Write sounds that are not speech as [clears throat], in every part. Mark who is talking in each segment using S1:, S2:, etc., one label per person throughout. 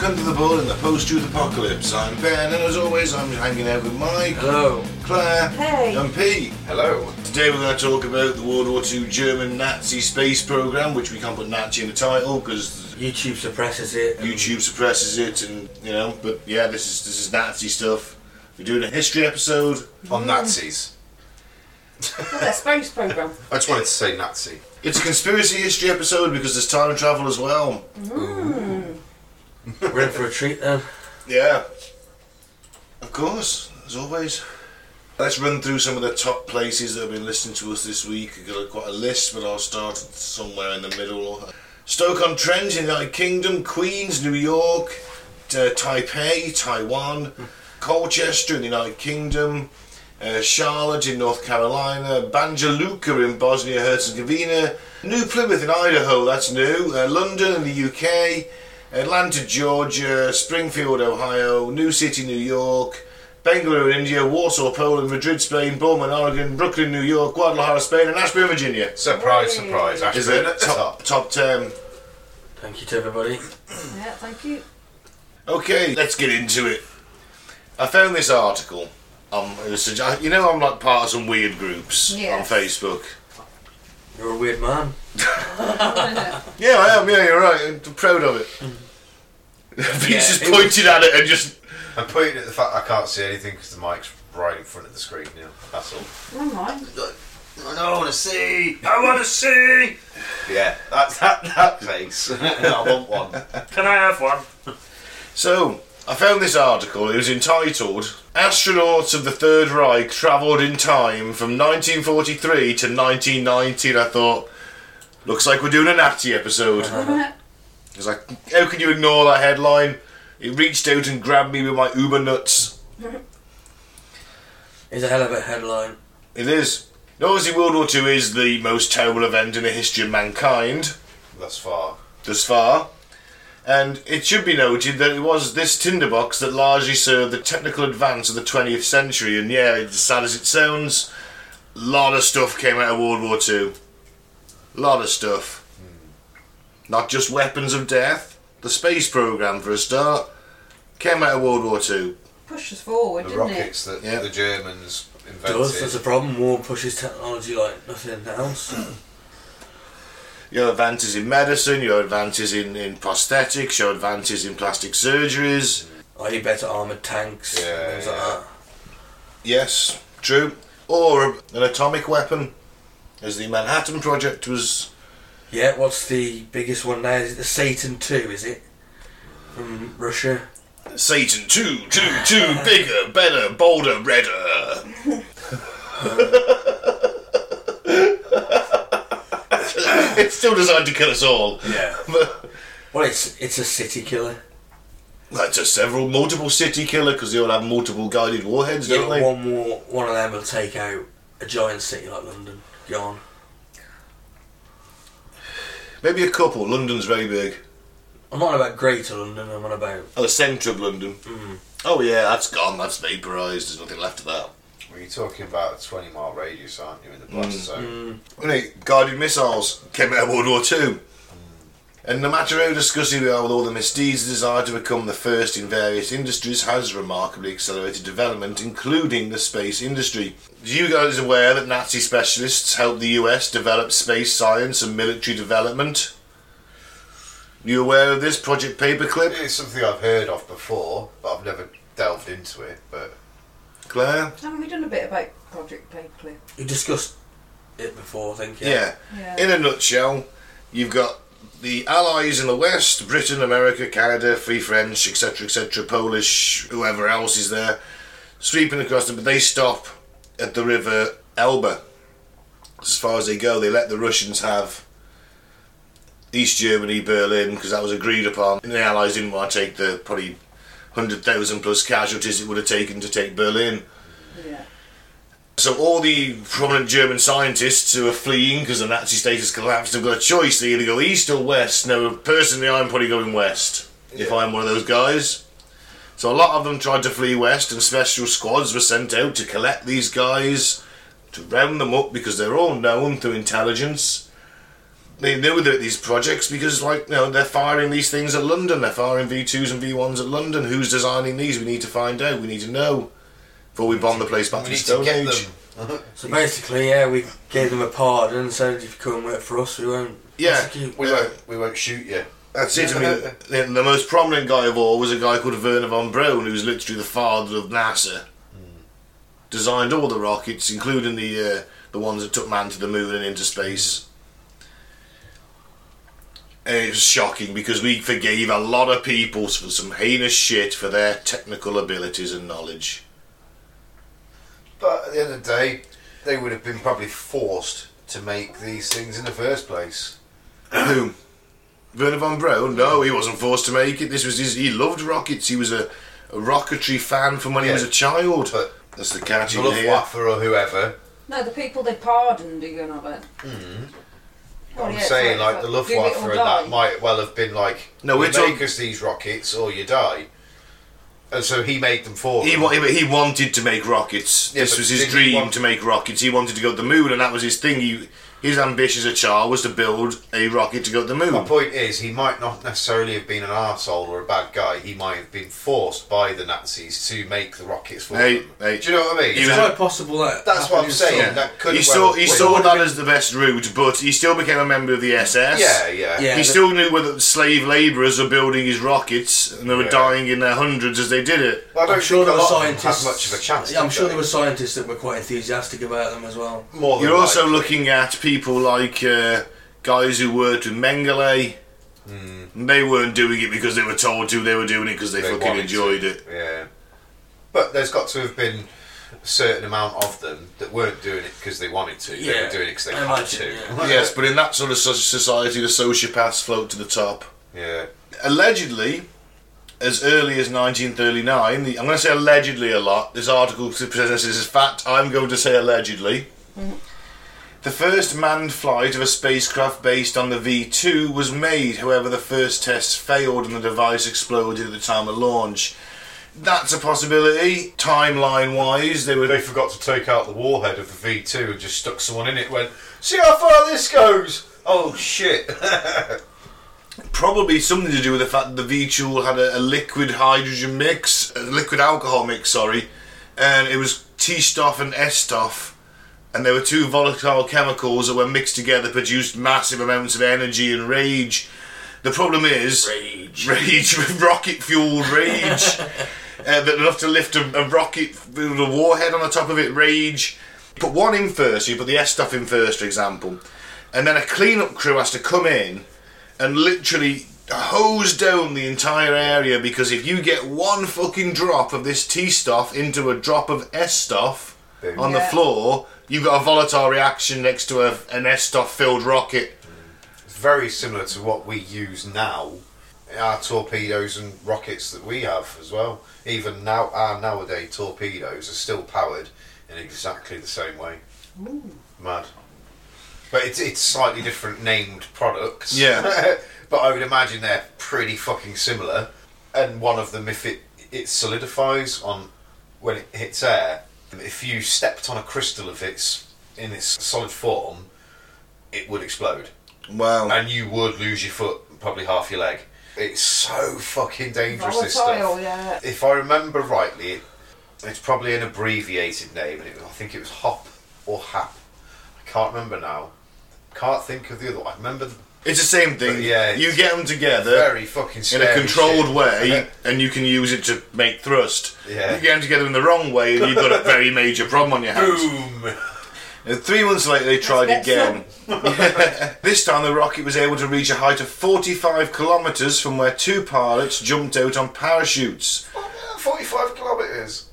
S1: Hello welcome to the Bull in the Post-Truth Apocalypse. I'm Ben and as always I'm hanging out with Mike,
S2: Hello.
S1: Clair
S3: Hey.
S1: and Pete.
S4: Hello.
S1: Today we're going to talk about the World War II German Nazi space program, which we can't put Nazi in the title because
S2: YouTube suppresses it.
S1: YouTube suppresses it, and you know. But yeah, this is this is Nazi stuff. We're doing a history episode.
S4: On mm. Nazis.
S3: Well, their space program.
S4: I just wanted to say Nazi.
S1: It's a conspiracy history episode because there's time travel as well. Mm. [laughs]
S2: We're in for a treat then.
S1: Yeah, of course, as always. Let's run through some of the top places that have been listening to us this week. I've got quite a list, but I'll start somewhere in the middle. Stoke-on-Trent, in the United Kingdom, Queens, New York, uh, Taipei, Taiwan, [laughs] Colchester in the United Kingdom, uh, Charlotte in North Carolina, Banja Luka in Bosnia Herzegovina, New Plymouth in Idaho, that's new, uh, London in the UK, Atlanta, Georgia, Springfield, Ohio, New City, New York, Bangalore in India, Warsaw, Poland, Madrid, Spain, Bowman, Oregon, Brooklyn, New York, Guadalajara, Spain, and Ashburn, Virginia.
S4: Surprise,
S3: Hey.
S4: surprise.
S1: Is it
S4: at the
S1: top,
S4: top.
S1: top 10?
S2: Thank you to everybody.
S3: Yeah, thank you.
S1: Okay, let's get into it. I found this article. Um, it was you know, I'm like part of some weird groups
S3: Yes.
S1: on Facebook.
S2: You're a weird man. [laughs]
S1: Yeah, I am. Yeah, you're right. I'm proud of it. [laughs] Pete's
S2: Yeah,
S1: just
S2: it
S1: pointed at it and just.
S4: I'm pointing at the fact I can't see anything because the mic's right in front of the screen now. That's all.
S3: All right.
S4: I don't want to see. I want to see. Yeah, that's that that face. [laughs] I want one.
S2: Can I have one?
S1: So, I found this article. It was entitled Astronauts of the Third Reich Travelled in Time from 1943 to 1990. And I thought, looks like we're doing a Nazi episode. Uh-huh. I was like, how can you ignore that headline? It reached out and grabbed me with my uber nuts. [laughs]
S2: It's a hell of a headline.
S1: It is. Obviously, World War II is the most terrible event in the history of mankind.
S4: Thus far.
S1: thus far. And it should be noted that it was this tinderbox that largely served the technical advance of the 20th century. And yeah, as sad as it sounds, a lot of stuff came out of World War II. A lot of stuff. Hmm. Not just weapons of death. The space program, for a start, came out of World War II.
S3: Pushed us forward,
S4: The
S3: didn't
S4: rockets that
S1: Yeah.
S4: the Germans invented.
S2: Does that's a problem. War pushes technology like nothing else. [clears throat]
S1: You have advances in medicine, your advances in, in prosthetics, your advances in plastic surgeries.
S2: Are you better armored tanks.
S4: Yeah,
S2: things like that.
S1: Yes, true. Or an atomic weapon, as the Manhattan Project was.
S2: Yeah, what's the biggest one now? Is it the Satan 2, is it? From Russia?
S1: Satan 2, 2, 2, [laughs] bigger, better, bolder, redder. [laughs] [laughs] [laughs] it's still designed to kill us all.
S2: Yeah. [laughs] Well, it's it's a city killer.
S1: that's a several, multiple city killer because they all have multiple guided warheads,
S2: Yeah,
S1: don't they?
S2: one more, one of them will take out a giant city like London. Gone.
S1: Maybe a couple. London's very big.
S2: I'm not about Greater London. I'm on about
S1: Oh, the centre of London. Mm. Oh yeah, that's gone. That's vaporised. There's nothing left of that.
S4: Well, you're talking about a 20 mile radius, aren't you, in the blast zone?
S1: Right, guided missiles came out of World War Two. And no matter how disgusting we are with all the misdeeds, the desire to become the first in various industries has remarkably accelerated development, including the space industry. Are you guys aware that Nazi specialists helped the US develop space science and military development? You aware of this Project Paperclip,
S4: It's something I've heard of before, but I've never delved into it. But
S1: Clair?
S3: Haven't we done a bit about Project Paperclip?
S2: we discussed it before. I think.
S1: Yeah.
S3: Yeah.
S1: In a nutshell, you've got the Allies in the West, Britain, America, Canada, Free French, etc., etc., Polish, whoever else is there, sweeping across them, but they stop at the river Elbe. As far as they go, they let the Russians have East Germany, Berlin, because that was agreed upon. And the Allies didn't want to take the probably 100,000 plus casualties it would have taken to take Berlin.
S3: Yeah.
S1: So all the prominent German scientists who are fleeing because the Nazi state has collapsed have got a choice. They either go east or west. Now, personally, I'm probably going west if I'm one of those guys. So a lot of them tried to flee west, and special squads were sent out to collect these guys, to round them up because they're all known through intelligence. They knew that these projects because, like, you know, they're firing these things at London. They're firing V2s and V1s at London. Who's designing these? We need to find out. We need to know before we bomb the place back
S4: We
S1: to
S4: need
S1: the
S4: to
S1: Stone
S4: get
S1: Age.
S4: them. [laughs]
S2: So basically, yeah, we gave them a pardon and said if you come work for us, we won't
S1: Yeah.
S2: prosecute.
S4: We won't. We won't shoot you.
S1: That's it. I mean, [laughs] the, the most prominent guy of all was a guy called Wernher von Braun, who was literally the father of NASA. Designed all the rockets, including the uh, the ones that took man to the moon and into space. And it was shocking because we forgave a lot of people for some heinous shit for their technical abilities and knowledge.
S4: But at the end of the day, they would have been probably forced to make these things in the first place. [clears throat]
S1: Who? Wernher von Braun? No, he wasn't forced to make it. This was his. He loved rockets. He was a, a rocketry fan from when he was a child.
S4: But
S1: That's the catch
S4: the
S1: you hear.
S4: Luftwaffe or whoever,
S3: No, the people they pardoned, are you going on about? Hmm. Oh,
S4: I'm
S3: yeah,
S4: saying
S3: sorry,
S4: like the
S3: do it
S4: Luftwaffe and that might well have been like,
S1: No,
S4: we
S1: we're
S4: make us these rockets or you die. And so he made them for
S1: He,
S4: them.
S1: wa- he wanted to make rockets.
S4: Yeah,
S1: this was his dream
S4: want-
S1: to make rockets. He wanted to go to the moon, and that was his thing. He, his ambition as a child was to build a rocket to go to the moon.
S4: My point is, he might not necessarily have been an arsehole or a bad guy. He might have been forced by the Nazis to make the rockets for
S1: Hey,
S4: them.
S1: hey.
S4: Do you know what I mean?
S1: He
S2: It's
S1: was-
S2: quite possible that.
S4: That's what I'm saying.
S2: some-
S4: That could
S1: He saw
S4: well
S1: he
S4: have-
S1: saw that as the best route, but he still became a member of the SS.
S4: Yeah, yeah.
S2: Yeah.
S1: He still knew whether the slave labourers were building his rockets, and they were
S4: Yeah.
S1: dying in their hundreds as they did it.
S4: I don't
S2: I'm sure there were
S4: lot of them
S2: scientists.
S4: had much of a chance.
S2: Yeah, I'm sure
S4: they?
S2: there were scientists that were quite enthusiastic about them as well.
S4: more than
S1: You're also
S4: likely.
S1: looking at people like uh, guys who worked with Mengele. They weren't doing it because they were told to. They were doing it because they.
S4: They
S1: fucking enjoyed
S4: to.
S1: it.
S4: Yeah. But there's got to have been a certain amount of them that weren't doing it because they wanted to.
S2: Yeah.
S4: They were doing it because they
S2: I
S4: had
S2: imagine,
S4: to.
S2: yeah.
S1: yes, but in that sort of so- society, the sociopaths float to the top.
S4: Yeah.
S1: allegedly, as early as 1939, the, I'm going to say allegedly a lot. This article presents this as fact. I'm going to say allegedly. The first manned flight of a spacecraft based on the V2 was made. However, the first tests failed and the device exploded at the time of launch. That's a possibility. Timeline wise, they were.
S4: They forgot to take out the warhead of the V2 and just stuck someone in it went, see how far this goes! Oh shit! [laughs]
S1: probably something to do with the fact that the V2 had a, a liquid hydrogen mix, a liquid alcohol mix, sorry, and it was T stuff and S-Stoff, and there were two volatile chemicals that were mixed together, produced massive amounts of energy and rage. The problem is
S2: Rage.
S1: rage, rocket-fueled rage, [laughs] uh, that enough to lift a, a rocket with a warhead on the top of it. Rage. Put one in first. You put the S stuff in first, for example, and then a cleanup crew has to come in and literally hose down the entire area because if you get one fucking drop of this T stuff into a drop of S stuff
S4: Boom.
S1: on the
S3: Yeah.
S1: floor, you've got a volatile reaction next to a, an S stuff filled rocket. Mm.
S4: It's very similar to what we use now. Our torpedoes and rockets that we have as well. Even now, our nowadays torpedoes are still powered in exactly the same way. Mad. But it's, it's slightly different named products.
S1: Yeah. [laughs]
S4: but I would imagine they're pretty fucking similar. And one of them, if it it solidifies on when it hits air, if you stepped on a crystal of its in its solid form, it would explode
S1: Wow.
S4: and you would lose your foot, probably half your leg. It's so fucking dangerous. This stuff.
S3: yeah.
S4: If I remember rightly, it, it's probably an abbreviated name, and it, I think it was HOP or HAP. I can't remember now. Can't think of the other. one. I remember the
S1: it's the same thing.
S4: But yeah,
S1: you get them together
S4: very fucking
S1: in a controlled
S4: shit.
S1: way, and you can use it to make thrust.
S4: Yeah.
S1: You get them together in the wrong way, and you've got a [laughs] very major problem on your hands.
S4: Boom.
S1: Uh, three months later, they tried
S3: That's
S1: again. [laughs] [laughs] this time, the rocket was able to reach a height of 45 kilometres from where two pilots jumped out on parachutes.
S4: Oh, 45 kilometres.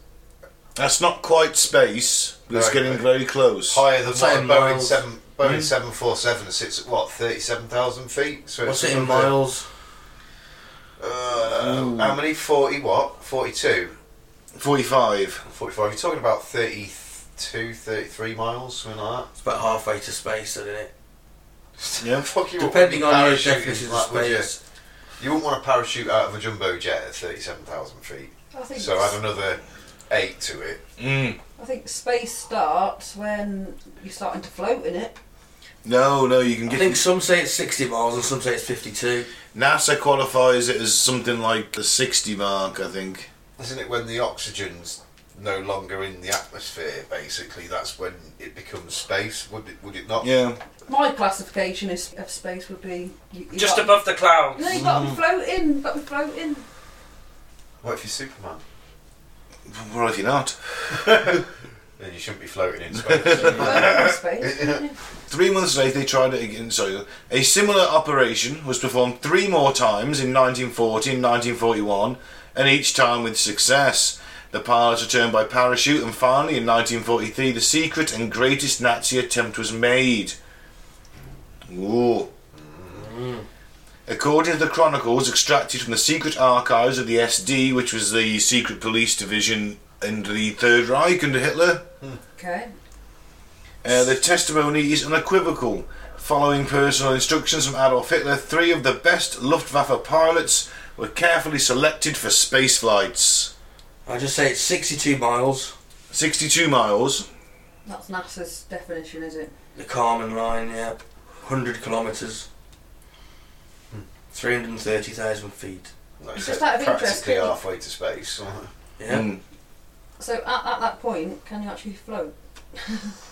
S1: That's not quite space, but it's getting very close.
S4: Higher than one
S2: 7.
S4: Boeing seven four seven sits at what thirty-seven thousand feet. So
S2: What's
S4: it's
S2: it in
S4: another-
S2: miles?
S4: Uh, how many? Forty what? Forty-two.
S1: 45.
S4: 45. You're talking about 32, 33 miles, something like
S2: It's about halfway to space, isn't it?
S1: Yeah. [laughs]
S4: Fuck you,
S2: Depending
S4: wouldn't
S2: on
S4: be
S2: your
S4: parachuting
S2: definition of
S4: like, would you? You wouldn't want to parachute out of a jumbo jet at 37,000 feet.
S3: I think,
S4: So add another eight to it.
S1: Mm.
S3: I think space starts when you're starting to float in it.
S1: No, no, you can
S2: I
S1: get.
S2: think some say it's 60 miles and some say it's 52.
S1: NASA qualifies it as something like the 60 mark, I think.
S4: Isn't it when the oxygen's no longer in the atmosphere? Basically, that's when it becomes space. Would it? Would it not?
S1: Yeah.
S3: My classification is, of space would be you, you
S2: Just
S3: got-
S2: above the clouds.
S3: No, you got to mm. be floating. You got to be floating.
S4: What if you're Superman?
S1: Well, if you're not. [laughs]
S4: Then you shouldn't be floating in [laughs] space.
S3: Floating in space. yeah.
S1: Three months later, they tried it again. Sorry, a similar operation was performed three more times in 1940 and 1941, and each time with success. The pilots returned by parachute, and finally, in 1943, the secret and greatest Nazi attempt was made. Ooh. Mm. According to the chronicles extracted from the secret archives of the SD, which was the secret police division under the Third Reich under Hitler,
S3: Okay.
S1: uh, the testimony is unequivocal. Following personal instructions from Adolf Hitler, three of the best Luftwaffe pilots were carefully selected for space flights.
S2: I just say it's 62 miles.
S1: 62 miles.
S3: That's NASA's definition, is it?
S2: The Kármán line, yeah. 100 kilometres. 330,000 feet.
S4: Like
S3: Just
S4: said,
S3: out of interest,
S4: practically
S3: can
S4: halfway to space.
S2: Yeah.
S1: Mm.
S3: So at, at that point, can you actually float? [laughs]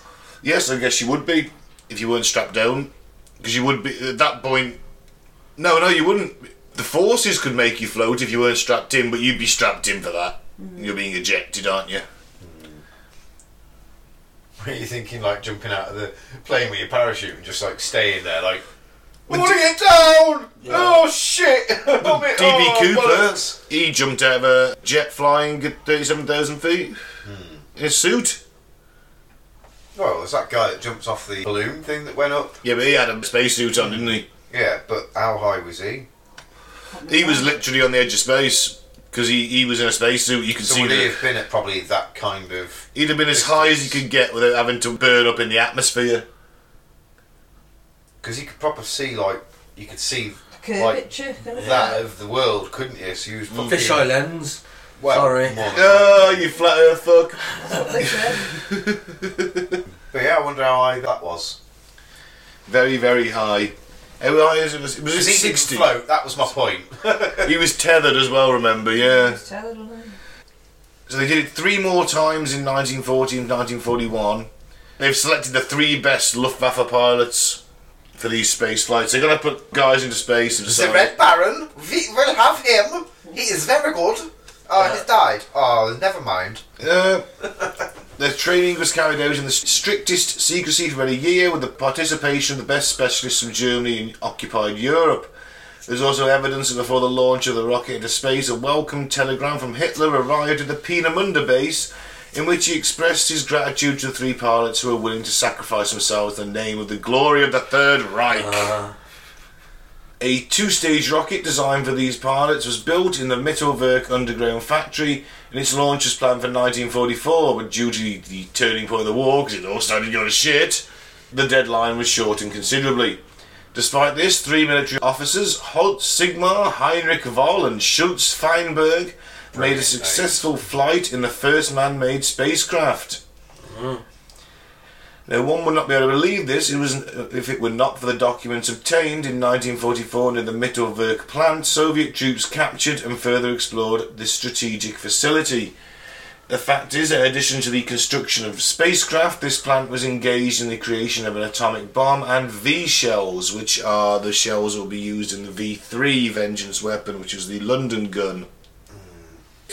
S1: Yes, I guess you would be if you weren't strapped down. Because you would be at that point. No, no, you wouldn't. The forces could make you float if you weren't strapped in, but you'd be strapped in for that. Mm. You're being ejected, aren't you? Mm.
S4: Were you thinking like jumping out of the plane with your parachute and just like staying there, like,
S1: When
S4: putting it down?
S2: Yeah.
S4: Oh shit! [laughs]
S1: DB
S4: oh,
S1: Cooper,
S4: bollocks.
S1: he jumped out of a jet flying at 37,000 feet hmm. in a suit.
S4: Well, there's that guy that jumps off the balloon thing that went up.
S1: Yeah, but he had a spacesuit on, didn't he?
S4: Yeah, but how high was he?
S1: He was literally on the edge of space because he, he was in a spacesuit. You could
S4: So
S1: see
S4: would he have been at probably that kind of?
S1: he'd have been as high as he could get without having to burn up in the atmosphere.
S4: Because you could probably see like you could see
S3: Curvature, kind of
S4: that of the world, couldn't you? So you was probably
S2: Fisheye lens.
S4: well,
S2: Sorry.
S4: more than-
S1: Oh, you flat earth fuck.
S3: That's what they said.
S4: But yeah, I wonder how high that was.
S1: Very, very high. How high is it? Was, was it
S4: Because he didn't
S1: 60?
S4: float. That was my point. [laughs]
S1: He was tethered as well, remember, yeah.
S3: Just tell it, wasn't it?
S1: So they did it three more times in 1940 and 1941. They've selected the three best Luftwaffe pilots for these space flights. They're going to put guys into space and
S4: The. Red Baron, we will have him. He is very good. Oh, he's died. Oh, never mind.
S1: Uh, [laughs] the training was carried out in the strictest secrecy for about a year with the participation of the best specialists from Germany and occupied Europe. There's also evidence that before the launch of the rocket into space, a welcome telegram from Hitler arrived at the Peenemünde base, in which he expressed his gratitude to the three pilots who were willing to sacrifice themselves in the name of the glory of the Third Reich.
S2: Uh,
S1: A two-stage rocket designed for these pilots was built in the Mittelwerk underground factory, and its launch was planned for 1944. But due to the turning point of the war, because it all started going go to shit, the deadline was shortened considerably. Despite this, three military officers, Holt Sigmar, Heinrich Voll, and Schultz Feinberg, made a successful flight in the first man-made spacecraft. Mm-hmm. Now, one would not be able to believe this it was, uh, if it were not for the documents obtained in 1944 near the Mittelwerk plant. Soviet troops captured and further explored this strategic facility. The fact is, in addition to the construction of spacecraft, this plant was engaged in the creation of an atomic bomb and V shells, which are the shells that will be used in the V3 Vengeance weapon, which was the London gun.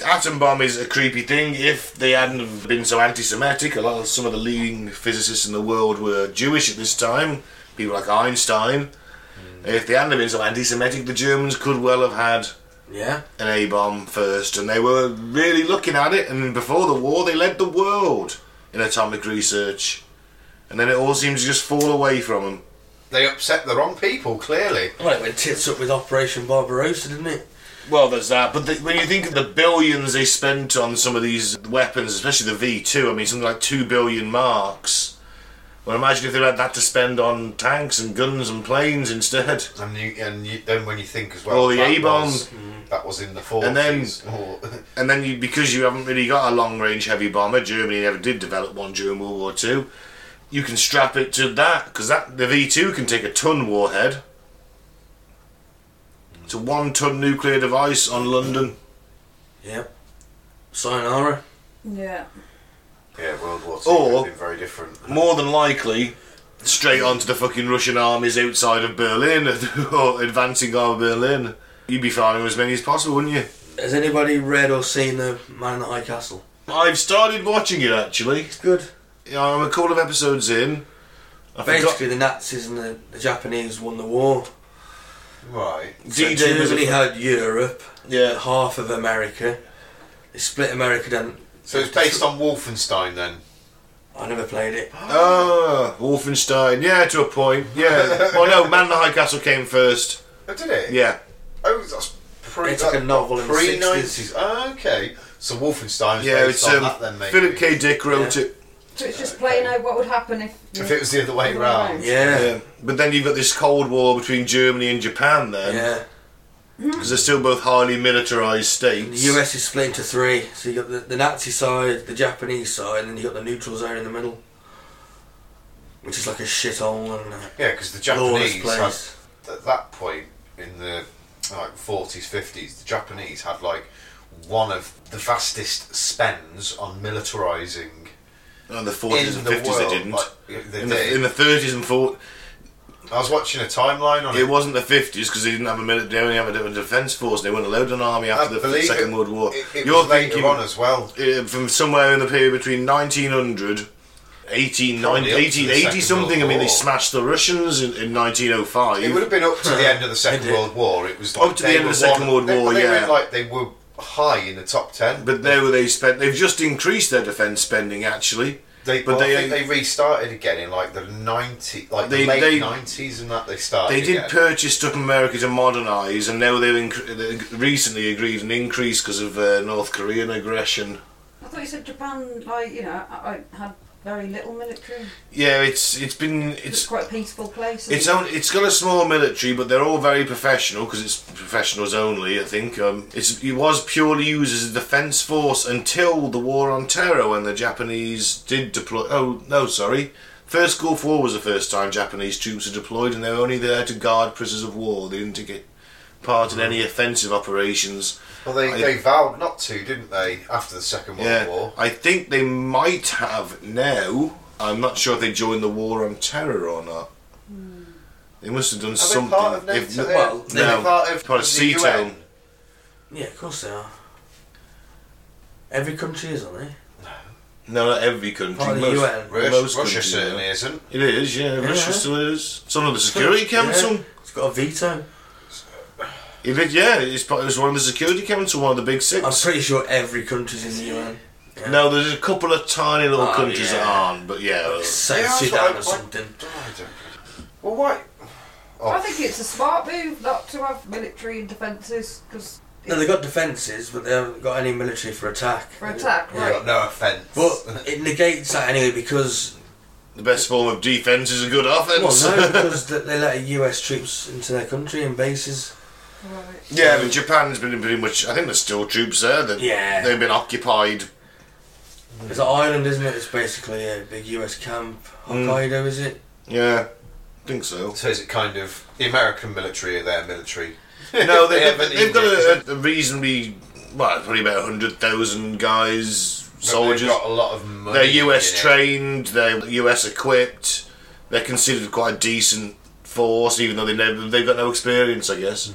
S1: Atom bomb is a creepy thing. If they hadn't been so anti-Semitic, a lot of some of the leading physicists in the world were Jewish at this time. People like Einstein. Hmm. If they hadn't been so anti-Semitic, the Germans could well have had
S2: yeah.
S1: an A bomb first, and they were really looking at it. And before the war, they led the world in atomic research, and then it all seems to just fall away from them.
S4: They upset the wrong people, clearly.
S2: Well, it went tits up with Operation Barbarossa, didn't it?
S1: Well, there's that, but the, when you think of the billions they spent on some of these weapons, especially the V2, I mean, something like two billion marks. Well, imagine if they had that to spend on tanks and guns and planes instead. [laughs]
S4: And you, and you, then when you think as well,
S1: Or the A
S4: bombs That was in the forties.
S1: And then- [laughs] And then you, because you haven't really got a long range heavy bomber, Germany never did develop one during World War Two. you can strap it to that because that the V2 can take a ton warhead. It's a one ton nuclear device on London.
S2: Yep. Sayonara.
S3: Yeah.
S4: Yeah, World War Two
S1: Or-
S4: would have been very different.
S1: More than likely, straight onto the fucking Russian armies outside of Berlin [laughs] or advancing over Berlin. You'd be firing as many as possible, wouldn't you?
S2: Has anybody read or seen the Man in the High Castle?
S1: I've started watching it actually.
S2: It's good.
S1: Yeah, I'm a couple of episodes in. I forgot
S2: Basically, the Nazis and the, the Japanese won the war.
S4: Right.
S2: So
S1: D-Day was
S2: Germany had Europe,
S1: Yeah.
S2: half of America. They split America down.
S4: So it's based on Wolfenstein then.
S2: I never played it. [gasps]
S1: Ah, Wolfenstein. Yeah, to a point. Yeah. [laughs] well, no, Man in the High Castle came first.
S4: Oh, did it?
S1: Yeah.
S4: Oh, that's pre.
S2: It's like a novel in the
S4: pre
S2: 60s.
S4: nineties. Oh, okay. So Wolfenstein is
S1: Yeah,
S4: based
S1: it's
S4: on
S1: um,
S4: that then, maybe.
S1: Philip K. Dick wrote
S2: Yeah.
S1: it.
S3: So it's just playing out what would happen if.
S4: If it was the other way around.
S2: Yeah.
S1: Yeah. But then you've got this Cold War between Germany and Japan then.
S2: Yeah. Hmm?
S1: Because they're still both highly militarized
S2: And
S1: states.
S2: the US is split into three. So you got the, the Nazi side, the Japanese side, and then you got the neutral zone in the middle. Which is like a shithole and a
S4: Yeah, because the
S2: lawless
S4: Japanese had
S2: place.
S4: at that point in the like forties, fifties, the Japanese had like one of the vastest spends on militarizing
S1: Oh, in the 40s
S4: in
S1: and
S4: the
S1: 50s
S4: world.
S1: they didn't.
S4: Like, they
S1: in, the, in the 30s and 40s,
S4: I was watching a timeline on
S1: it
S4: it.
S1: wasn't the 50s because they didn't have a military, they only have a defence force. They weren't allowed an army
S4: I
S1: after the Second
S4: it-
S1: World War.
S4: It, it
S1: You're thinking
S4: on as well.
S1: uh, from somewhere in the period between 1900 18,
S4: Probably
S1: 19,
S4: up to the
S1: 1880
S4: Second
S1: something. I mean, they smashed the Russians in, in 1905.
S4: It would have been up to the end of the [laughs] Second World War. It was
S1: Up to the end of the Second World War,
S4: they
S1: yeah.
S4: Were like they were high in the top ten.
S1: But there they spent. They've just increased their defence spending actually.
S4: They,
S1: But
S4: well,
S1: they-
S4: I think they restarted again in like the ninety, like
S1: They-
S4: the late nineties, and that they started.
S1: They did
S4: again.
S1: purchase stuff from America to modernise, and now they've incre- they recently agreed an increase because of uh, North Korean aggression.
S3: I thought you said Japan, like you know, I, I had very little military.
S1: Yeah, it's it's been
S3: It's,
S1: it's
S3: quite a peaceful place.
S1: It's
S3: it?
S1: on, it's got a small military, but they're all very professional because it's professionals only. I think um, it's it was purely used as a defence force until the war on terror when the Japanese did deploy. Oh no, sorry. First Gulf War was the first time Japanese troops were deployed, and they were only there to guard prisoners of war. They didn't take part in any offensive operations.
S4: Well, they,
S1: I-
S4: they vowed not to, didn't they? After the Second World
S1: Yeah,
S4: War.
S1: I think they might have now. I'm not sure if they joined the war on terror or not. They must have done
S4: Are they
S1: something.
S4: part of
S1: If-
S4: NATO?
S2: well,
S4: They're
S1: no,
S4: part of,
S1: part of
S4: the
S1: CETO.
S4: UN.
S2: Yeah, of course they are. Every country is, aren't they?
S1: No, not every country.
S2: Part of the
S1: most,
S2: UN.
S4: Russia,
S1: most
S4: Russia
S1: countries,
S4: certainly isn't.
S1: It is, yeah.
S2: Yeah.
S1: Russia still is. It's under the Security Council.
S2: Yeah, it's got a veto.
S1: It is, yeah. It's part, it was one of the Security Council, one of the big six.
S2: I'm pretty sure every country's in the UN. Yeah.
S1: No, there's a couple of tiny little
S2: Oh,
S1: countries that aren't, but yeah.
S2: Like
S1: well,
S2: South
S4: Yeah, that's
S2: Sudan
S4: what I-
S2: or
S4: I-
S2: something.
S4: I don't- Well, why? Oh.
S3: I think it's a smart move not to have military and defences because
S2: No, they've got defences, but they haven't got any military for attack.
S3: for attack,
S2: Yeah.
S3: right?
S4: No offence.
S2: But it negates that anyway because
S1: the best form of defence is a good offence.
S2: well no [laughs] because they let US troops into their country and bases.
S3: Right.
S1: yeah, but Japan's been pretty much. I think there's still troops there. That
S2: Yeah.
S1: They've been occupied.
S2: It's an island, isn't it? It's basically a big US camp.
S1: Mm.
S2: Hokkaido, is it?
S1: Yeah, I think so.
S4: So is it kind of the American military are their military? [laughs]
S1: No, they,
S4: haven't
S1: they, have got
S4: needed-
S1: a, a reasonably, well, probably about 100,000 guys,
S4: but
S1: soldiers.
S4: They've got a lot of money.
S1: They're US
S4: in it.
S1: trained, they're US equipped, they're considered quite a decent force, even though they never, they've got no experience, I guess.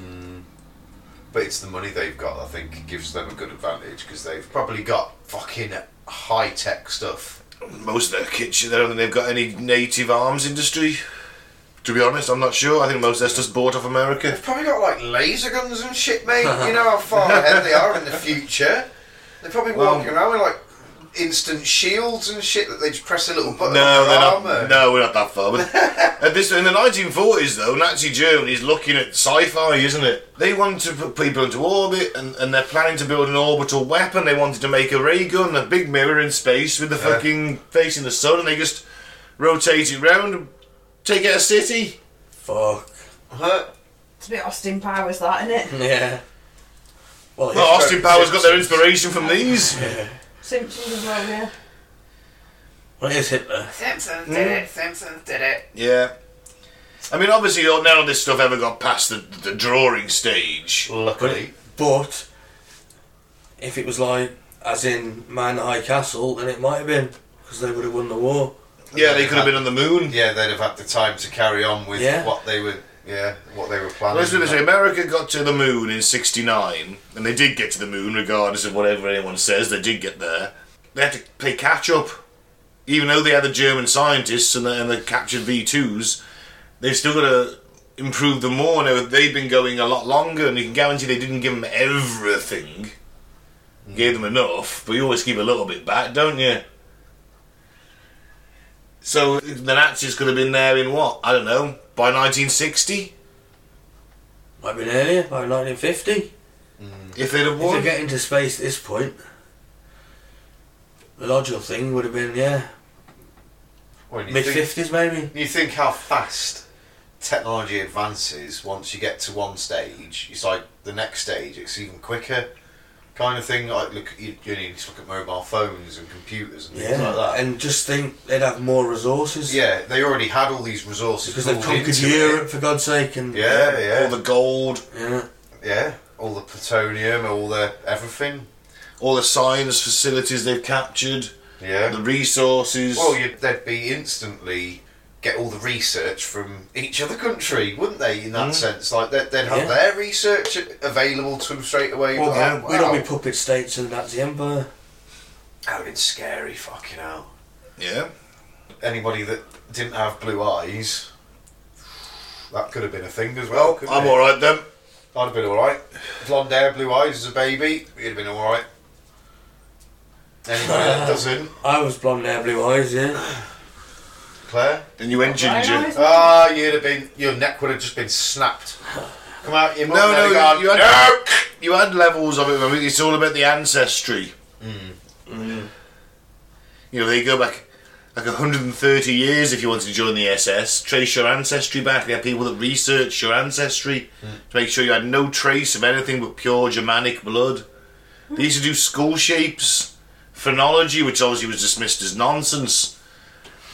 S4: But it's the money they've got, I think, gives them a good advantage because they've probably got fucking high tech stuff.
S1: Most of their kitchen, I don't think they've got any native arms industry. To be honest, I'm not sure. I think most of their stuff's bought off America.
S4: They've probably got like laser guns and shit, mate. you [laughs] know how far ahead they are in the future. They're probably
S1: Well-
S4: walking around with like instant shields and shit that they just press a little button
S1: No,
S4: on
S1: they're not.
S4: armour.
S1: No, we're not that far. But at [laughs] uh, this, in the 1940s, though, Nazi Germany is looking at sci-fi, isn't it? They wanted to put people into orbit, and, and they're planning to build an orbital weapon. They wanted to make a ray gun, a big mirror in space with the
S4: Yeah.
S1: fucking facing the sun, and they just rotate it round and take out a city.
S2: Fuck.
S4: Huh?
S3: It's a bit Austin Powers, that isn't it?
S2: Yeah. Well,
S1: Well, Austin Powers got their inspiration from these.
S2: yeah.
S3: Simpsons as well, yeah.
S2: Well, it is Hitler.
S3: Simpsons hmm?
S1: did it,
S3: Simpsons did it.
S1: Yeah. I mean, obviously, none of this stuff ever got past the, the drawing stage.
S4: Luckily,
S2: But if it was like, as in Man High Castle, then it might have been because they would have won the war.
S1: Yeah, they could have been on the moon.
S4: yeah, they'd have had the time to carry on with
S2: Yeah.
S4: what they were, yeah, what they were planning.
S1: Let's put it this way: America got to the moon in '69, and they did get to the moon, regardless of whatever anyone says. They did get there. They had to play catch up, even though they had the German scientists and the, and the captured V2s. They've still got to improve them more. Now they've been going a lot longer, and you can guarantee they didn't give them everything. Mm. Gave them enough, but you always keep a little bit back, don't you? So the Nazis could have been there in what? I don't know. By 1960,
S2: Might have been earlier, by 1950. Mm.
S1: if they'd have
S2: If
S1: won.
S2: they get into space at this point, the logical thing would have been, yeah,
S4: Well,
S2: mid 50s maybe.
S4: You think how fast technology advances once you get to one stage. It's like the next stage, it's even quicker, kind of thing. Like look, you, you need to look at mobile phones and computers and things
S2: Yeah,
S4: like that.
S2: and just think they'd have more resources.
S4: yeah, they already had all these resources
S2: Because they've conquered
S4: into it.
S2: Europe, for God's sake, and
S4: Yeah, yeah,
S1: All the gold,
S2: yeah.
S4: yeah. All the plutonium, all the everything.
S1: all the science facilities they've captured,
S4: Yeah.
S1: the resources.
S4: Well, you'd, they'd be instantly get all the research from each other country, wouldn't they? In that
S1: Mm.
S4: sense, like they'd, they'd have
S2: Yeah.
S4: their research available to them straight away.
S2: Well,
S4: Oh,
S2: we'd all be puppet states of the Nazi Empire.
S4: That'd have been scary, fucking hell.
S1: yeah.
S4: Anybody that didn't have blue eyes, that could have been a thing as well.
S1: Well, I'm
S4: it?
S1: alright then.
S4: I'd have been alright. Blonde hair, blue eyes as a baby, you'd have been alright. Anybody that [laughs] doesn't,
S2: I was blonde hair, blue eyes, yeah.
S4: Clair?
S1: Then you went
S3: Right,
S1: ginger.
S3: nice.
S4: Ah, you'd have been, your neck would have just been snapped. Come out, your mum
S1: No,
S4: would
S1: no,
S4: have gone,
S1: you, you had
S4: no!
S1: you had levels of it. I mean, it's all about the ancestry.
S2: Mm.
S1: You know, they go back like 130 years if you wanted to join the SS. Trace your ancestry back. They had people that researched your ancestry to make sure you had no trace of anything but pure Germanic blood. They used to do skull shapes, phrenology, which obviously was dismissed as nonsense.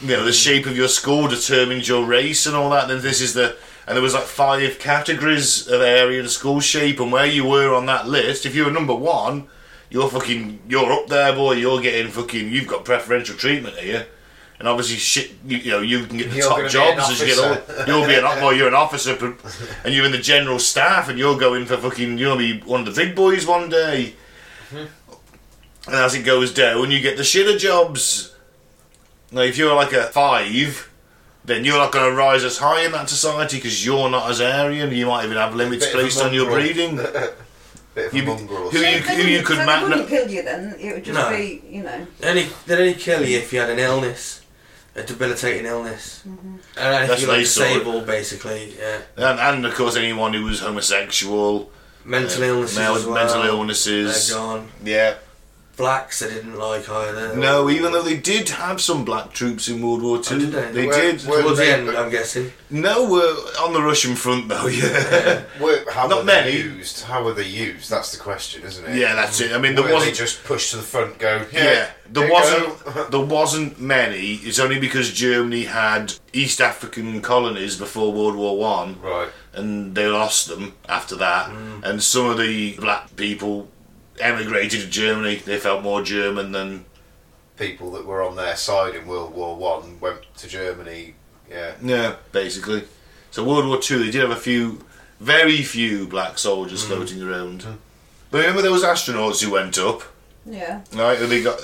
S1: You know, the shape of your skull determines your race and all that. Then this is the and there was like five categories of Aryan school shape, and where you were on that list, if you were number one, you're fucking, you're up there, boy. You're getting fucking, you've got preferential treatment here. And obviously, shit, you, you know, you can get the
S4: You're
S1: top
S4: gonna be an
S1: jobs as you get older. You'll be an, well, you're an officer, and you're in the general staff, and you're going for fucking, you'll be one of the big boys one day. Mm-hmm. And as it goes down, you get the shitter jobs. Now, if you're like a five, then you're not going to rise as high in that society because you're not as Aryan. You might even have limits
S4: Bit of a
S1: placed on your breeding. [laughs]
S4: Bit of a
S1: You-
S4: mongrel.
S1: who
S3: So
S1: you-
S3: they
S1: who you could
S3: so
S1: ma-
S3: They wouldn't kill you then. It would just
S2: No.
S3: be, you know.
S2: They only, they'd only kill you if you had an illness, a debilitating illness. And if
S1: That's
S2: you were
S1: they saw it.
S2: disabled, basically, yeah.
S1: And, and of course, anyone who was homosexual,
S2: Mental
S1: uh,
S2: illnesses
S1: male-
S2: as well.
S1: mental
S2: They're gone.
S1: Yeah.
S2: Blacks they didn't like either.
S1: No, even though they did have some black troops in World War Two,
S2: Oh, they?
S1: they
S4: Where-
S1: did.
S4: where-
S2: Towards the end, I'm guessing.
S1: No, we're on the Russian front though. [laughs] Yeah.
S4: Were- how
S1: Not
S4: were
S1: many.
S4: used? How were they used? That's the question, isn't it?
S1: yeah, that's it. I mean, there
S4: Were they
S1: wasn't.
S4: just pushed to the front, go, yeah,
S1: Yeah, there wasn't. [laughs] there wasn't many. It's only because Germany had East African colonies before World War One,
S4: right.
S1: and they lost them after that. Mm. And some of the black people emigrated to Germany. They felt more German than
S4: People that were on their side in World War One went to Germany. Yeah.
S1: yeah, basically. So World War Two, they did have a few, very few black soldiers floating around. But remember those astronauts who went up?
S3: Yeah.
S1: Right, they got.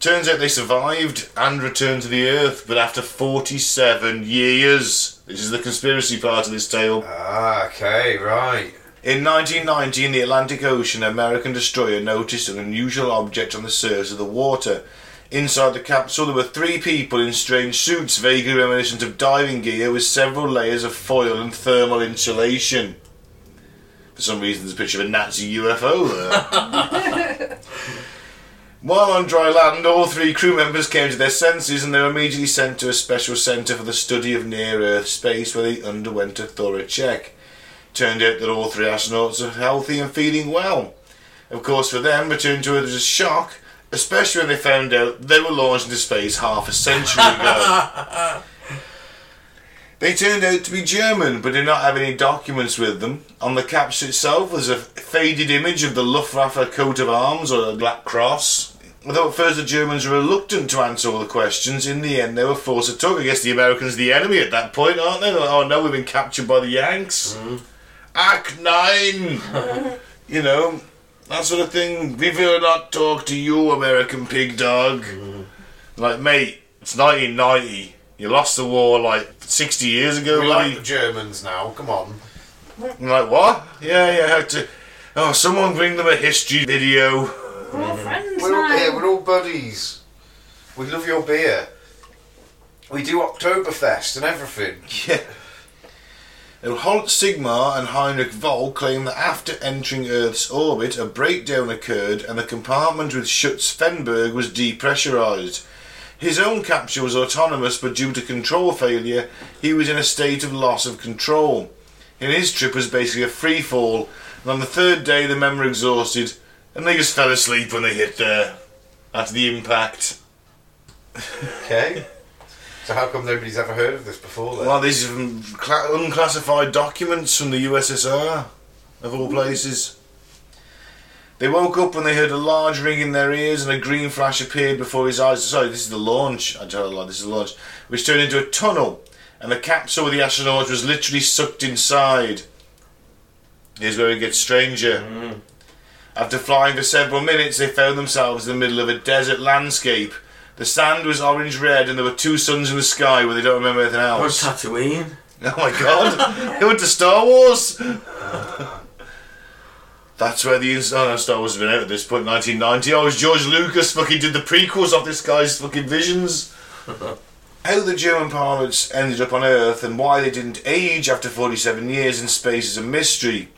S1: Turns out they survived and returned to the Earth, but after 47 years. This is the conspiracy part of this tale.
S4: Ah, okay, right.
S1: In 1990, in the Atlantic Ocean, an American destroyer noticed an unusual object on the surface of the water. Inside the capsule, there were three people in strange suits, vaguely reminiscent of diving gear, with several layers of foil and thermal insulation. For some reason, there's a picture of a Nazi UFO there. [laughs] [laughs] While on dry land, all three crew members came to their senses and they were immediately sent to a special centre for the study of near Earth space where they underwent a thorough check. Turned out that all three astronauts are healthy and feeling well. Of course, for them, returning to Earth was a shock, Especially when they found out they were launched into space half a century ago. [laughs] they turned out to be German, but did not have any documents with them. On the capsule itself was a faded image of the Luftwaffe coat of arms or a black cross. Although at first the Germans were reluctant to answer all the questions, in the end they were forced to talk. I guess the Americans are the enemy at that point, aren't they? Like, oh no, we've been captured by the Yanks. Mm-hmm. Act 9! [laughs] you know, that sort of thing. We will not talk to you, American pig dog. Mm. Like, mate, it's 1990. You lost the war like 60 years ago,
S4: We like the Germans now. Come on.
S1: I'm like, what? Yeah, yeah, had to. Oh, someone bring them a history video.
S3: We're all mm-hmm. friends
S4: We're all
S3: now.
S4: here. We're all buddies. We love your beer. We do Oktoberfest and everything. [laughs]
S1: Yeah. Holt Sigmar and Heinrich Voll claim that after entering Earth's orbit, a breakdown occurred and the compartment with Schutz-Fenberg was depressurized. His own capsule was autonomous, but due to control failure, he was in a state of loss of control. And his trip was basically a free fall, and on the third day, the men were exhausted, and they just fell asleep when they hit there after the impact.
S4: Okay. [laughs] so how come nobody's ever heard of this before then?
S1: Well, these are unclassified documents from the USSR, of all hmm. places. They woke up when they heard a large ring in their ears and a green flash appeared before his eyes. Sorry, this is the launch. I tell a lie, this is the launch. Which turned into a tunnel, and the capsule with the astronauts was literally sucked inside. Here's where it gets stranger. Hmm. After flying for several minutes, they found themselves in the middle of a desert landscape. The sand was orange red, and there were two suns in the sky where they don't remember anything
S2: Or
S1: else.
S2: Tatooine. [laughs]
S1: Oh my god! they went to Star Wars! [laughs] That's where the ins- oh no, Star Wars has been out at this point, 1990. Oh, it was George Lucas fucking did the prequels of this guy's fucking visions. [laughs] How the German pilots ended up on Earth and why they didn't age after 47 years in space is a mystery.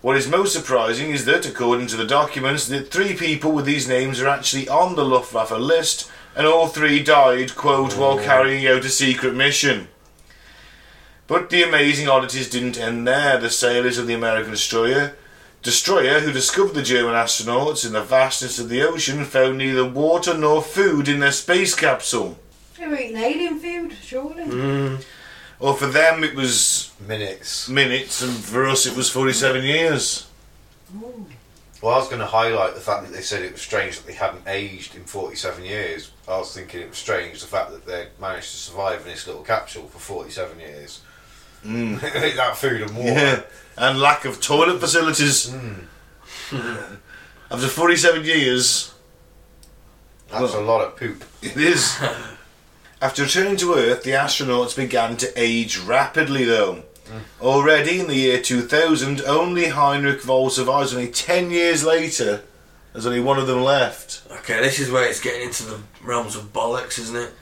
S1: What is most surprising is that, according to the documents, that three people with these names are actually on the Luftwaffe list, and all three died, quote, while carrying out a secret mission. But the amazing oddities didn't end there. The sailors of the American destroyer, destroyer who discovered the German astronauts in the vastness of the ocean, found neither water nor food in their space capsule.
S3: They were eating alien food, surely.
S2: Mm.
S1: Or for them, it was
S4: Minutes.
S1: minutes, and for us, it was 47 years.
S4: Well, I was going to highlight the fact that they said it was strange that they hadn't aged in 47 years. I was thinking it was strange the fact that they managed to survive in this little capsule for 47 years.
S1: Mm. [laughs]
S4: that food and water.
S1: Yeah. And lack of toilet facilities. [laughs] After 47 years,
S4: That's a lot of poop.
S1: It is. [laughs] After returning to Earth, the astronauts began to age rapidly, though. Already in the year 2000, only Heinrich Voll survives. Only 10 years later, there's only one of them left.
S2: Okay, this is where it's getting into the realms of bollocks, isn't it?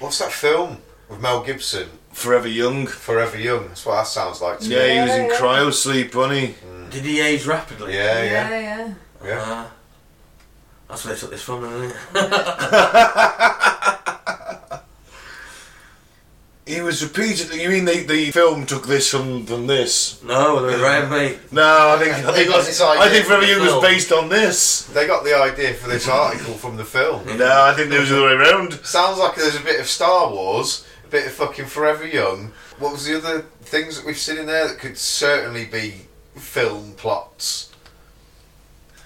S4: What's that film with Mel Gibson?
S1: Forever young.
S4: Forever Young. That's what that sounds like to
S1: Yeah,
S4: me.
S1: he was in
S3: Yeah, yeah.
S1: cryo sleep, wasn't he?
S2: Did he age rapidly?
S4: Yeah, yeah.
S3: yeah.
S4: yeah.
S2: Uh, that's where they took this from, isn't it? [laughs] [laughs] [laughs]
S1: He was repeatedly. You mean the, the film took this from, from this?
S2: No, they're right, mate.
S1: No, I think I
S4: They
S1: think,
S4: got this
S1: I think
S4: from
S1: Forever
S4: the
S1: Young was based on this.
S4: They got the idea for this article from the film. [laughs]
S1: No, I think it was the other way around.
S4: Sounds like there's a bit of Star Wars, a bit of fucking Forever Young. What was the other things that we've seen in there that could certainly be film plots?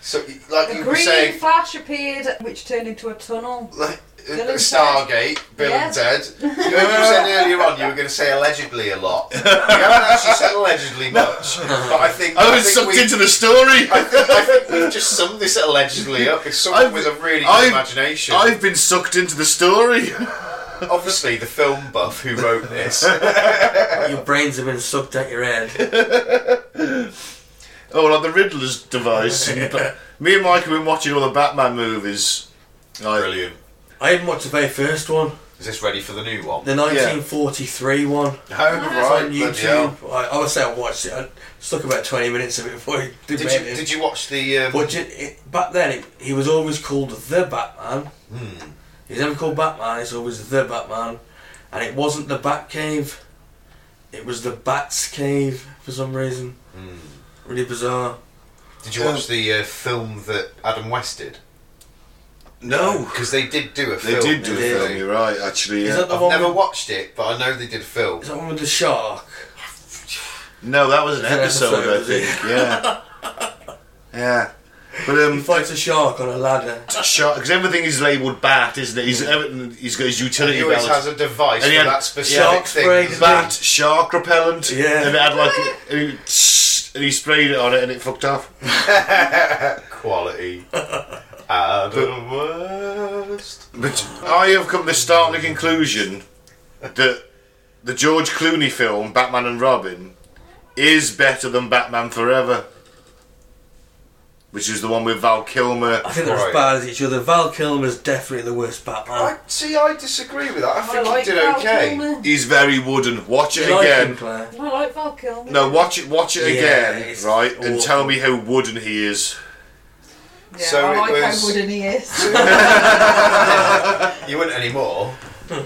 S4: So, like
S3: A
S4: you were
S3: green
S4: saying,
S3: flash appeared, which turned into a tunnel.
S4: like,
S3: Bill and
S4: Stargate, Bill
S3: Yeah.
S4: and Ted. [laughs] You know, you said earlier on you were going to say allegedly a lot. [laughs] You haven't actually said allegedly much, but I think
S1: I was
S4: think
S1: sucked
S4: we-
S1: into the story.
S4: I think, I think we've just summed this allegedly up. It's someone
S1: I've-
S4: with a really good
S1: I've-
S4: imagination.
S1: I've been sucked into the story.
S4: Obviously, the film buff who wrote this. [laughs]
S2: Your brains have been sucked out your head.
S1: Oh, like the Riddler's device. Me and Mike have been watching all the Batman movies.
S4: Brilliant.
S2: I haven't watched the very first one,
S4: Is this ready for the new one?
S2: the 1943 one.
S4: Oh, right.
S2: on
S4: bloody.
S2: YouTube. I, I would say I watched it. I stuck about 20 minutes of it before he did,
S4: Did you,
S2: it.
S4: did you watch the? Um,
S2: But ju- it, back then, it, he was always called the Batman.
S4: Hmm.
S2: He's never called Batman. It's always the Batman, and it wasn't the Batcave. It was the Bat's Cave for some reason.
S4: Hmm.
S2: Really bizarre.
S4: Did you watch the uh, film that Adam West did?
S1: No.
S4: because they did do a film.
S1: They
S4: film.
S1: did do a
S2: They did.
S1: film, you're right, actually,
S2: Is that the
S4: I've
S2: one?
S4: never
S2: with,
S4: watched it, but I know they did a film.
S2: is that one with the shark?
S1: No, that was an
S2: It's an
S1: episode,
S2: episode,
S1: I
S2: was it?
S1: think, yeah. [laughs] yeah. But,
S2: He
S1: um,
S2: fights a shark on a ladder.
S1: shark, because everything is labelled bat, isn't it? He's, everything, he's got his utility
S4: He always
S1: belt.
S4: has a device
S1: And he
S4: for
S1: had
S4: that specific
S2: shark
S4: thing.
S2: spray, doesn't
S1: bat, shark repellent.
S2: Yeah.
S1: And it had like, and he, and he sprayed it on it and it fucked off. [laughs]
S4: Quality. [laughs] Adam West.
S1: But I have come to the startling conclusion that the George Clooney film, Batman and Robin, is better than Batman Forever. Which is the one with Val Kilmer.
S2: I think they're
S4: Right.
S2: as bad as each other. Val Kilmer's definitely the worst Batman.
S4: I see. I disagree with that. I
S3: I
S4: think
S3: like
S4: he did
S3: Val
S4: okay.
S3: Kilmer.
S1: He's very wooden. Watch it
S2: You like him,
S1: again.
S2: Claire?
S3: I like Val Kilmer.
S1: No, watch it. Watch it
S2: Yeah,
S1: again,
S2: it's
S1: right? And tell me how wooden he is.
S3: Yeah,
S4: So
S3: I
S4: it
S3: like
S4: was-
S3: how wooden he is.
S4: You wouldn't anymore. Hmm.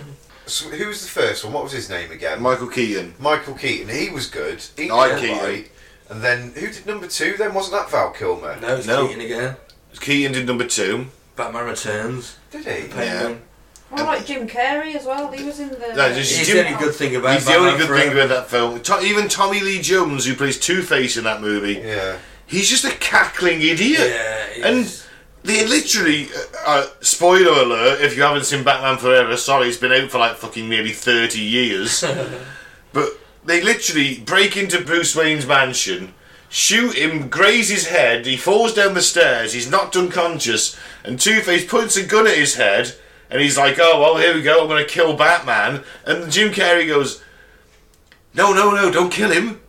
S4: so was the first one? What was his name again?
S1: Michael Keaton.
S4: Michael Keaton. He was good. He did
S1: I Keaton.
S4: right. And then who did number two? Then wasn't that Val Kilmer?
S2: No, it's
S1: No.
S2: Keaton again.
S1: Keaton did number two.
S2: Batman Returns.
S4: Did he?
S2: Penguin.
S3: I like Jim Carrey as well. He was in the.
S1: No,
S2: He's
S1: Jim-
S2: the only good thing about
S1: He's the
S2: Batman
S1: only good thing about that film. Even Tommy Lee Jones, who plays Two Face in that movie,
S4: Yeah.
S1: He's just a cackling idiot.
S2: Yeah,
S1: And they literally, uh, uh, spoiler alert, if you haven't seen Batman Forever, sorry, it's been out for like fucking nearly 30 years. [laughs] but they literally break into Bruce Wayne's mansion, shoot him, graze his head, he falls down the stairs, he's knocked unconscious, and Two Face points a gun at his head, and he's like, oh, well, here we go, I'm going to kill Batman. And Jim Carrey goes, no, no, no, don't kill him.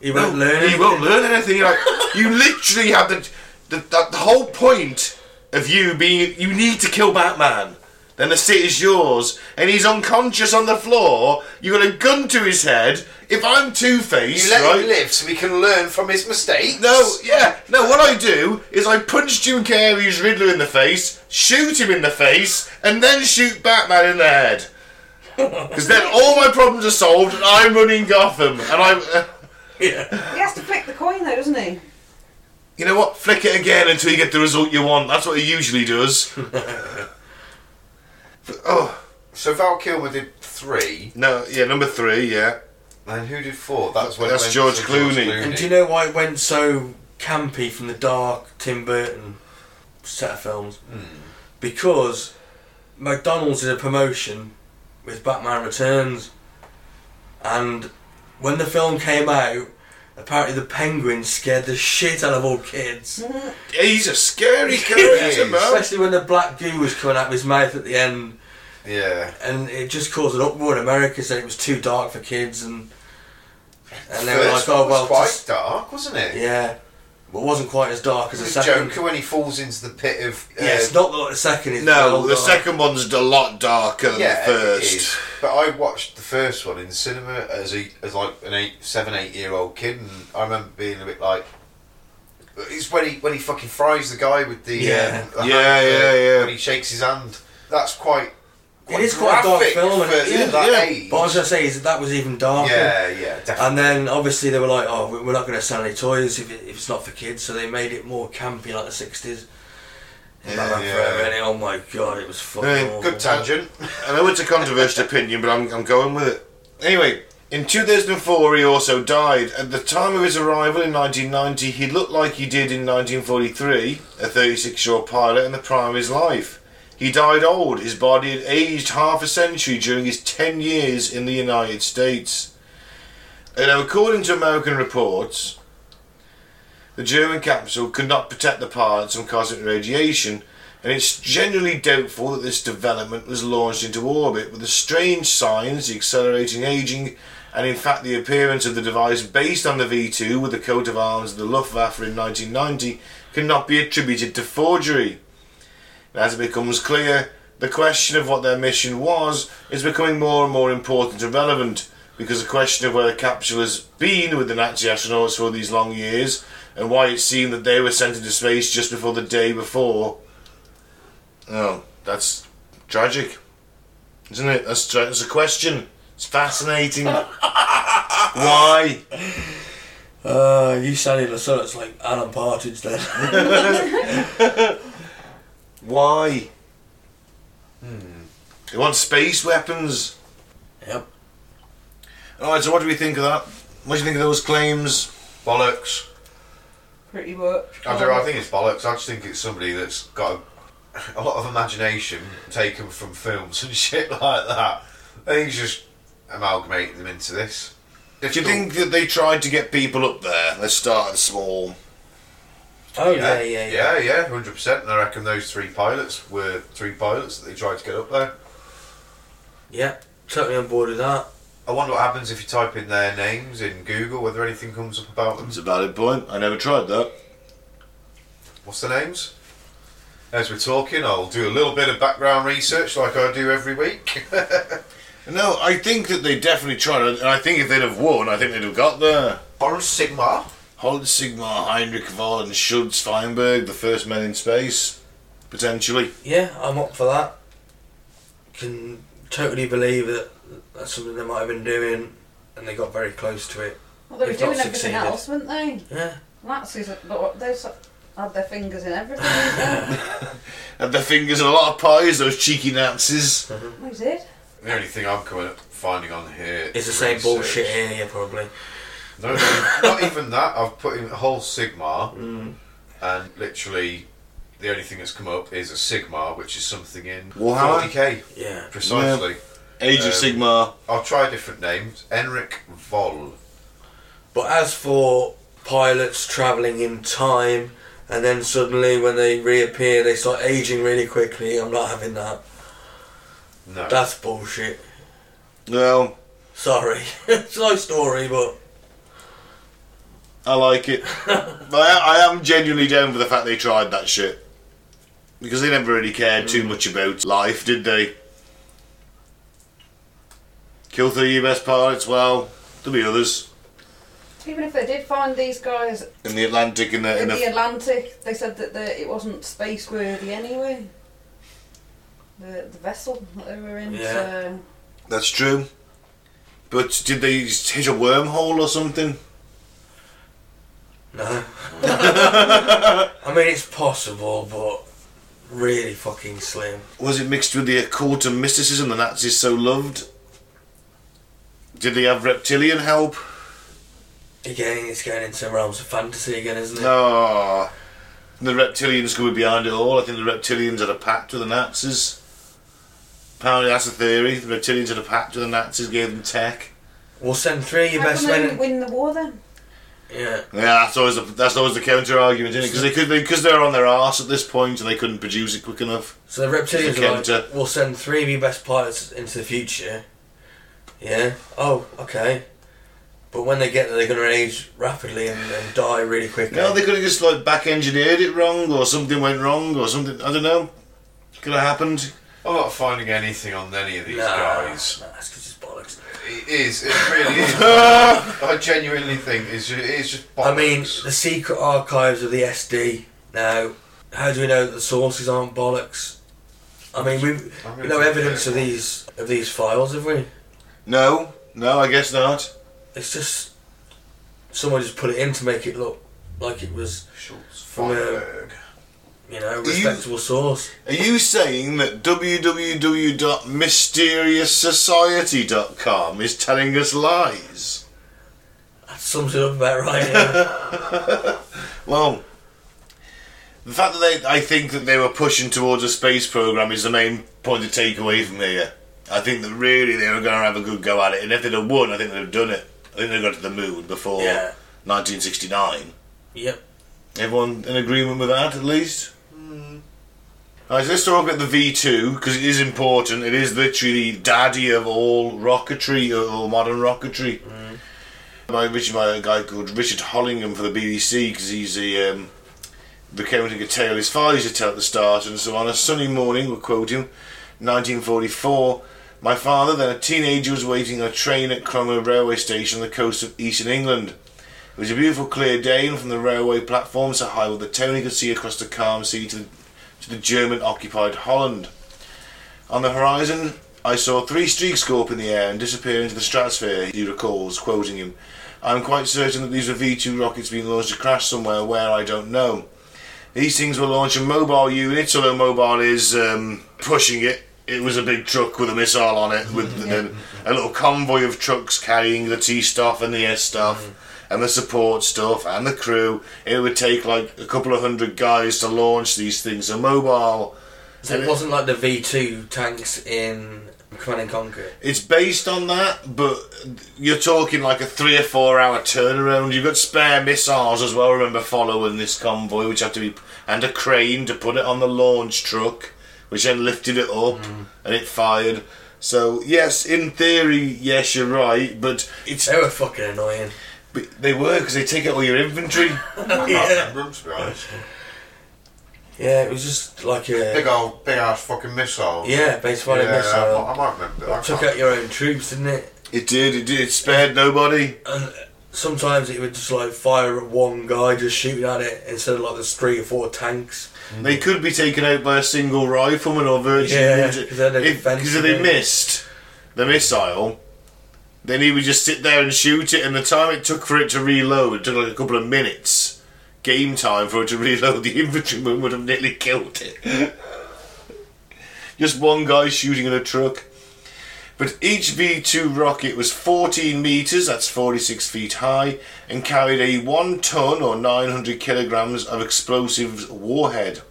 S2: He won't
S1: No,
S2: learn.
S1: He
S2: anything.
S1: won't learn anything. Like, you literally have the, the, the, the whole point of you being, you need to kill Batman. Then the city's yours, and he's unconscious on the floor. You got a gun to his head. If I'm Two Face,
S4: You let
S1: right?
S4: him live so we can learn from his mistakes.
S1: No, yeah, no. What I do is I punch Jim Carrey's Riddler in the face, shoot him in the face, and then shoot Batman in the head. [laughs] Because then all my problems are solved, and I'm running Gotham, and I'm. Uh,
S2: Yeah.
S3: He has to flick the coin though, doesn't he?
S1: You know what? Flick it again until you get the result you want. That's what he usually does. [laughs] oh
S4: So Val Kilmer did three,
S1: no, yeah, number three, yeah.
S4: and who did four? That's when it
S1: That's
S4: went
S1: George
S4: to
S1: Clooney.
S2: And do you know why it went so campy from the dark Tim Burton set of films? Hmm. Because McDonald's did a promotion with Batman Returns, and when the film came out, apparently the Penguin scared the shit out of all kids.
S1: He's a scary [laughs] character, man.
S2: Especially when the black goo was coming out of his mouth at the end,
S4: Yeah.
S2: and it just caused an uproar in America, saying it was too dark for kids, and and they were like, "Oh well,
S4: was quite
S2: just-
S4: dark, wasn't it?
S2: yeah." But wasn't quite as dark as the
S4: The
S2: second.
S4: Joker when he falls into the pit of. Uh,
S2: Yeah, it's not like the second. It's
S1: No,
S2: well
S1: the
S2: dark.
S1: second one's a lot darker than
S4: yeah,
S1: the first.
S4: is. But I watched the first one in the cinema as a as like an eight, seven, eight year old kid, and I remember being a bit like. It's when he when he fucking fries the guy with the
S2: Yeah.
S4: um, the
S1: Yeah,
S4: hand,
S1: yeah,
S4: uh,
S1: yeah.
S4: when he shakes his hand. That's quite.
S2: It is quite a dark film, and it- yeah,
S4: that
S1: yeah.
S4: age.
S2: But I was gonna say is that, was even darker.
S4: yeah, yeah, definitely.
S2: And then obviously they were like, "Oh, we- we're not going to sell any toys if, it, if it's not for kids," so they made it more campy, like the '60s.
S1: Yeah,
S4: yeah.
S2: Forever, and it- oh my god, it was fucking.
S4: Good tangent.
S1: I know it's a controversial [laughs] opinion, but I'm, I'm going with it. Anyway, in 2004, he also died. At the time of his arrival in 1990, he looked like he did in 1943, a 36 year old pilot in the prime of his life. He died old. His body had aged half a century during his 10 years in the United States. Now, according to American reports, the German capsule could not protect the pilots from cosmic radiation, and it's generally doubtful that this development was launched into orbit, with the strange signs, the accelerating aging, and in fact the appearance of the device based on the V2 with the coat of arms of the Luftwaffe in 1990 cannot be attributed to forgery. And as it becomes clear, the question of what their mission was is becoming more and more important and relevant, because the question of where the capsule has been with the Nazi astronauts for these long years, and why it seemed that they were sent into space just before the day before. Oh, that's tragic, isn't it? That's, tra- that's a question. It's fascinating. [laughs] why?
S2: Uh, you sounded so it's like Alan Partridge then. [laughs]
S1: Why? Hmm. They want space weapons.
S2: Yep.
S1: Alright, so what do we think of that? What do you think of those claims?
S4: Bollocks.
S3: Pretty much.
S4: I, don't, I think it's bollocks. I just think it's somebody that's got a, [laughs] a lot of imagination taken from films and [laughs] shit like that. I think he's just amalgamating them into this.
S1: Do you think that they tried to get people up there? They started small.
S2: Oh, oh yeah, yeah, yeah.
S4: yeah, yeah, hundred percent. And I reckon those three pilots were three pilots that they tried to get up there.
S2: Yeah, totally on board with that.
S4: I wonder what happens if you type in their names in Google, whether anything comes up about them.
S1: It's a valid point. I never tried that.
S4: What's the names? As we're talking, I'll do a little bit of background research like I do every week. [laughs]
S1: No, I think that they definitely tried, and I think if they'd have won, I think they'd have got there.
S4: Horus Sigma.
S1: Holland Sigma, Heinrich Voll, and Schutz Feinberg, the first men in space, potentially.
S2: Yeah, I'm up for that. Can totally believe that that's something they might have been doing, and they got very close to it.
S3: Well, they were doing everything
S2: succeeded.
S3: else, weren't they?
S2: Yeah.
S3: That's but they had their fingers in everything. didn't [laughs]
S1: Had their fingers in a lot of pies, those cheeky Nazis.
S3: they? they did.
S4: The only thing I'm coming up finding on here
S2: is the same
S4: research.
S2: bullshit here, yeah, probably.
S4: No, no, not even that. I've put in a whole Sigma,
S2: Mm.
S4: and literally the only thing that's come up is a Sigma, which is something in
S1: Warhammer?
S4: 40k
S2: Yeah.
S4: precisely.
S1: Age
S4: Um,
S1: of Sigma.
S4: I'll try different names. Enric Voll.
S2: But as for pilots travelling in time, and then suddenly when they reappear, they start aging really quickly, I'm not having that.
S4: No.
S2: That's bullshit.
S1: Well,
S2: Sorry. [laughs] it's a nice story, but
S1: I like it. [laughs] but I, I am genuinely down for the fact they tried that shit. Because they never really cared too much about life, did they? Kill three US pilots, well, there'll be others.
S3: Even if they did find these guys
S1: In the Atlantic and the,
S3: in
S1: in
S3: the
S1: the
S3: Atlantic, they said that the, it wasn't space worthy anyway. The, the vessel that they were in.
S2: Yeah.
S3: So
S1: That's true. But did they hit a wormhole or something?
S2: No. [laughs] I mean, it's possible, but really fucking slim.
S1: Was it mixed with the occult and mysticism the Nazis so loved? Did they have reptilian help?
S2: Again, it's going into realms of fantasy again, isn't it?
S1: No. The reptilians could be behind it all. I think the reptilians had a pact with the Nazis. Apparently, that's a theory. The reptilians had a pact with the Nazis, gave them tech.
S2: We'll send three of your
S3: how
S2: best
S3: come they
S2: men.
S3: didn't win the war then?
S2: Yeah.
S1: Yeah, that's always the, that's always the counter argument, isn't it? Because they could because they're on their arse at this point and they couldn't produce it quick enough.
S2: So the reptilians
S1: It's a
S2: are like, we'll send three of your best pilots into the future. Yeah. Oh, okay. But when they get there, they're going to age rapidly and, and die really quickly.
S1: No, eh? they could have just like back engineered it wrong, or something went wrong, or something. I don't know. Could have happened.
S4: I'm not finding anything on any of these
S2: Nah,
S4: guys.
S2: Nah, that's because it's bollocks.
S4: It is. It really is. [laughs] I genuinely think it's just, it is just. Bollocks.
S2: I mean, the secret archives of the SD. Now, how do we know that the sources aren't bollocks? I mean, we've
S4: I'm
S2: we
S4: gonna
S2: no evidence of these of these files, have we?
S1: No, no, I guess not.
S2: It's just someone just put it in to make it look like it was,
S4: Schultz
S2: From,
S4: Feinberg.
S2: You know,
S1: you-
S2: respectable source.
S1: Are you saying that www.mysteriousociety.com is telling us lies?
S2: That sums it up about right. Yeah. [laughs]
S1: Well, the fact that they, I think that they were pushing towards a space program is the main point to take away from here. I think that really they were going to have a good go at it, and if they'd have won, I think they'd have done it. I think they got to the moon before
S2: yeah.
S1: 1969.
S2: Yep.
S1: Everyone in agreement with that, at least? Alright, so let's talk about the V2, because it is important. It is literally the daddy of all rocketry, or all modern rocketry. By Richard, by a guy called Richard Hollingham for the BBC, because he's the, um, recounting a tale his father used to tell at the start. And so on a sunny morning, we'll quote him, 1944, my father, then a teenager, was waiting on a train at Cromer railway station on the coast of eastern England. It was a beautiful clear day, and from the railway platform so high that the town he could see across the calm sea to the, to the German-occupied Holland. On the horizon, I saw three streaks go up in the air and disappear into the stratosphere, he recalls, quoting him. I am quite certain that these were V-2 rockets being launched to crash somewhere where I don't know. These things were launch a mobile units, although mobile is um, pushing it. it was a big truck with a missile on it, with [laughs] the, a little convoy of trucks carrying the T stuff and the S stuff. And the support stuff and the crew. It would take like a couple of hundred guys to launch these things. A mobile
S2: So it wasn't like the V2 tanks in Command and Conquer.
S1: It's based on that, but you're talking like a three or four hour turnaround. You've got spare missiles as well. Remember following this convoy, which had to be and a crane to put it on the launch truck, which then lifted it up mm. and it fired. So yes, in theory, yes, you're right, but it's
S2: They were fucking annoying.
S1: But they were because they take out all your inventory.
S4: I can't remember 'em, to be honest.
S2: Yeah, it was just like a
S4: Big old, big ass fucking missile.
S2: yeah, base fighting
S4: yeah, I,
S2: missile.
S4: might- I might remember. I
S2: Took out your own troops, didn't it?
S1: it did. It did. It spared nobody.
S2: And sometimes it would just like fire at one guy just shooting at it instead of like the three or four tanks. Mm-hmm.
S1: They could be taken out by a single rifleman or virgin.
S2: Yeah,
S1: Because
S2: 'cause they're
S1: if, if they missed the missile, then he would just sit there and shoot it, and the time it took for it to reload, it took like a couple of minutes. Game time for it to [laughs] reload, the infantryman would have nearly killed it. just one guy shooting at a truck. But each V2 rocket was 14 metres, that's 46 feet high, and carried a 1 tonne or 900 kilograms of explosives warhead.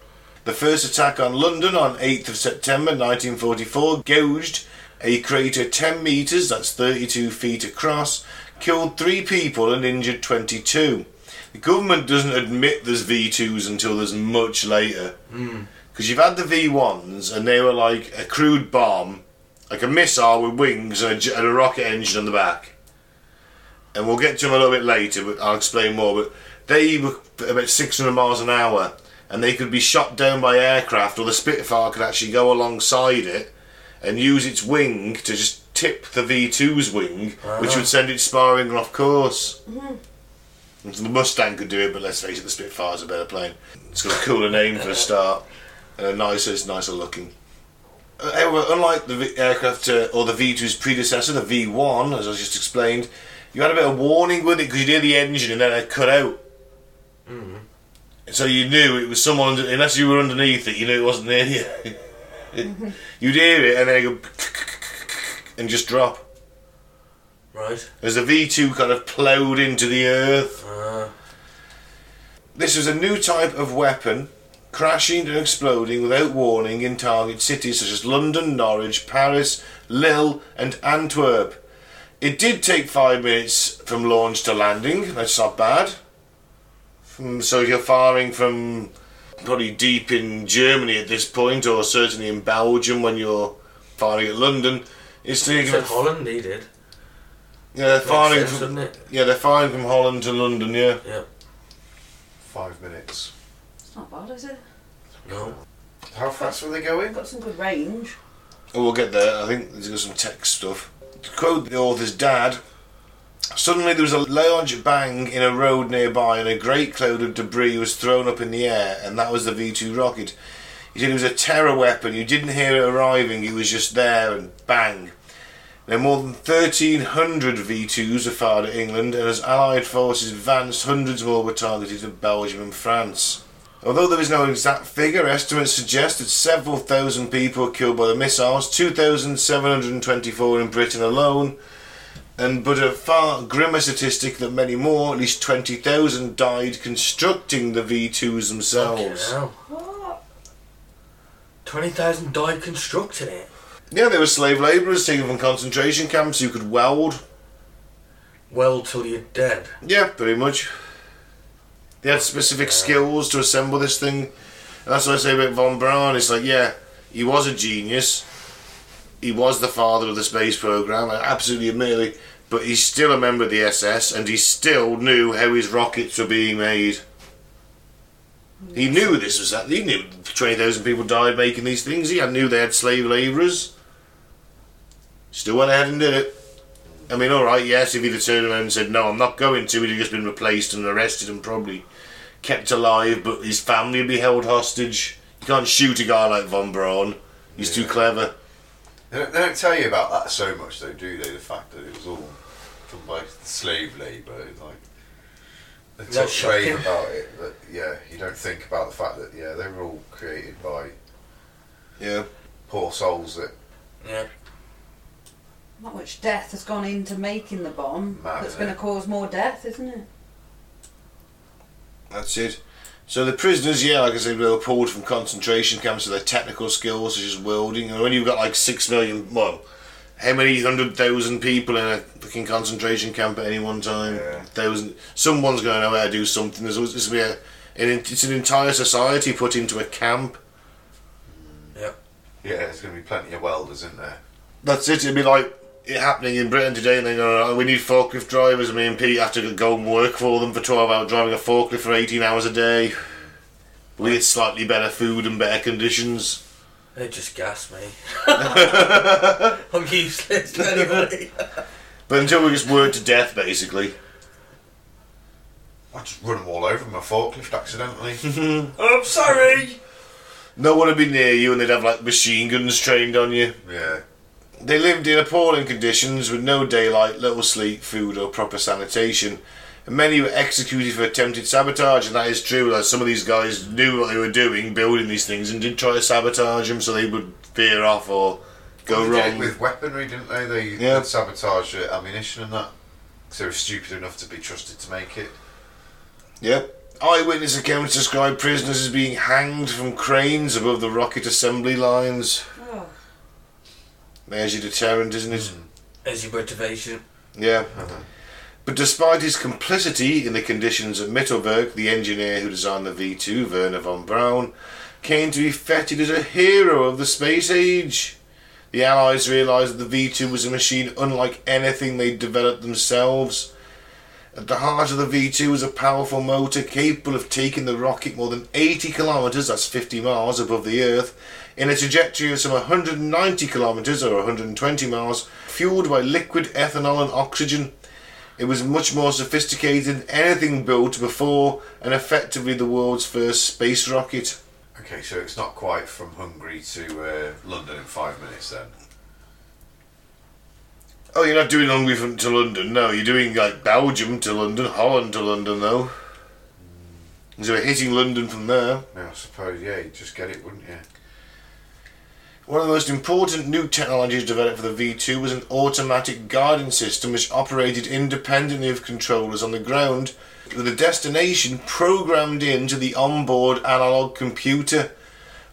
S1: The first attack on London on 8th of September 1944 gouged a crater 10 metres, that's 32 feet across, killed 3 people and injured 22. The government doesn't admit there's V2s until there's much later. Hmm. Because you've had the V1s and they were like a crude bomb, like a missile with wings and a, and a rocket engine on the back. And we'll get to them a little bit later, but I'll explain more. But they were about 600 miles an hour and they could be shot down by aircraft, or the Spitfire could actually go alongside it and use its wing to just tip the V2's wing, which would send it spiraling off course. And so The Mustang could do it, but let's face it, the Spitfire's a better plane. It's got a cooler name for a start, and a nicer, it's nicer looking. Uh, However, unlike the v- aircraft uh, or the V2's predecessor, the V1, as I just explained, you had a bit of warning with it because you'd hear the engine and then it cut out. So you knew it was someone, under, unless you were underneath it, you knew it wasn't near [laughs] you. You'd hear it and then it go and just drop.
S2: Right.
S1: As the V2 kind of ploughed into the earth.
S2: Uh,
S1: This was a new type of weapon, crashing and exploding without warning in target cities such as London, Norwich, Paris, Lille, and Antwerp. It did take five minutes from launch to landing. That's not bad. From, so you're firing from probably deep in Germany at this point, or certainly in Belgium when you're firing at London. It's taking
S2: said Holland, he did.
S1: yeah, they're
S2: Makes
S1: firing
S2: sense,
S1: from,
S2: it?
S1: yeah, they're firing from Holland to London. Yeah.
S2: Yeah.
S4: Five minutes.
S3: It's not bad, is it?
S2: No.
S4: How fast were they going?
S3: Got some good range.
S1: Oh, we'll get there. I think there's got some text stuff. To quote the author's dad, suddenly there was a large bang in a road nearby and a great cloud of debris was thrown up in the air, and that was the V 2 rocket. He said it was a terror weapon. You didn't hear it arriving, it was just there and bang. Then more than 1,300 V2s were fired at England, and as Allied forces advanced, hundreds more were targeted at Belgium and France. Although there is no exact figure, estimates suggest that several thousand people were killed by the missiles, 2,724 in Britain alone, and but a far grimmer statistic that many more, at least 20,000, died constructing the V2s themselves.
S2: Fucking.
S3: What?
S2: 20,000 died constructing it.
S1: Yeah, they were slave labourers taken from concentration camps who could weld.
S2: Well till you're dead.
S1: Yeah, pretty much. They had specific skills to assemble this thing. And that's what I say about Von Braun. It's like, yeah, he was a genius. He was the father of the space program, uh, absolutely admittedly. But he's still a member of the SS, and he still knew how his rockets were being made. He mm. knew this was that. He knew twenty thousand people died making these things. He knew they had slave labourers. Still went ahead and did it. I mean, all right, yes, if he'd have turned around and said, no, I'm not going to, he'd have just been replaced and arrested and probably kept alive, but his family would be held hostage. You can't shoot a guy like Von Braun. He's too clever.
S4: They don't, they don't tell you about that so much, though, do they? The fact that it was all done by slave labour. It's like they
S2: Is that
S4: talk rave about it, but yeah, you don't think about the fact that yeah, they were all created by
S1: Yeah.
S4: poor souls that
S2: Yeah.
S3: Not much death has gone into making the bomb.
S4: Mad,
S3: that's
S4: isn't
S3: going
S4: it? Eh?
S3: to cause more death, isn't it?
S1: That's it. So the prisoners, yeah, like I said, they were pulled from concentration camps for their technical skills, such as welding. And when you've got like six million, well, how many hundred thousand people in a fucking concentration camp at any one time?
S4: Yeah.
S1: Thousand. Someone's going to know how to do something. There's always, there's gonna be a, an, it's an entire society put into a camp.
S2: Yeah.
S4: yeah, there's going to be plenty of welders in there.
S1: That's it. It'd be like it happening in Britain today, and they go, oh, "We need forklift drivers." And me and Pete have to go and work for them for twelve hours, driving a forklift for eighteen hours a day, We get slightly better food and better conditions.
S2: It just gas me. [laughs] I'm useless to anybody.
S1: But until we just work to death, basically.
S4: I just run them all over my forklift accidentally. [laughs]
S2: I'm sorry.
S1: No one would be near you, and they'd have like machine guns trained on you.
S4: yeah.
S1: They lived in appalling conditions with no daylight, little sleep, food, or proper sanitation. And many were executed for attempted sabotage, and that is true. Like some of these guys knew what they were doing, building these things, and did try to sabotage them so they would veer off or go
S4: Well, they did it
S1: wrong.
S4: with weaponry, didn't they? They
S1: Yeah.
S4: sabotage ammunition and that. Because they were stupid enough to be trusted to make it.
S1: Yep. Eyewitness accounts describe prisoners as being hanged from cranes above the rocket assembly lines. There's your deterrent, isn't it? Hmm.
S2: As your motivation.
S1: Yeah. But despite his complicity in the conditions at Mittelwerk, the engineer who designed the V2, Wernher von Braun, came to be feted as a hero of the space age. The Allies realised that the V2 was a machine unlike anything they'd developed themselves. At the heart of the V2 was a powerful motor capable of taking the rocket more than 80 kilometres, that's 50 miles, above the Earth, in a trajectory of some 190 kilometres or 120 miles, fueled by liquid ethanol and oxygen. It was much more sophisticated than anything built before and effectively the world's first space rocket.
S4: Okay, so it's not quite from Hungary to uh, London in five minutes then.
S1: Oh, you're not doing Hungary from to London, no. You're doing like Belgium to London, Holland to London, though. So we're hitting London from there.
S4: Yeah, I suppose, yeah, you'd just get it, wouldn't you?
S1: One of the most important new technologies developed for the V2 was an automatic guiding system which operated independently of controllers on the ground, with a destination programmed into the onboard analog computer.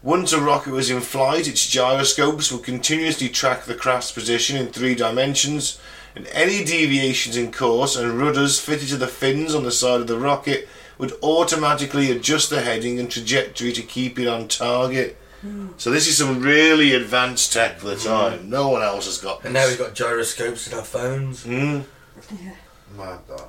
S1: Once a rocket was in flight, its gyroscopes would continuously track the craft's position in three dimensions, and any deviations in course and rudders fitted to the fins on the side of the rocket would automatically adjust the heading and trajectory to keep it on target. So this is some really advanced tech for the time. No one else has got this.
S2: And now we've got gyroscopes in our phones.
S1: Mm.
S3: yeah.
S4: Mad that.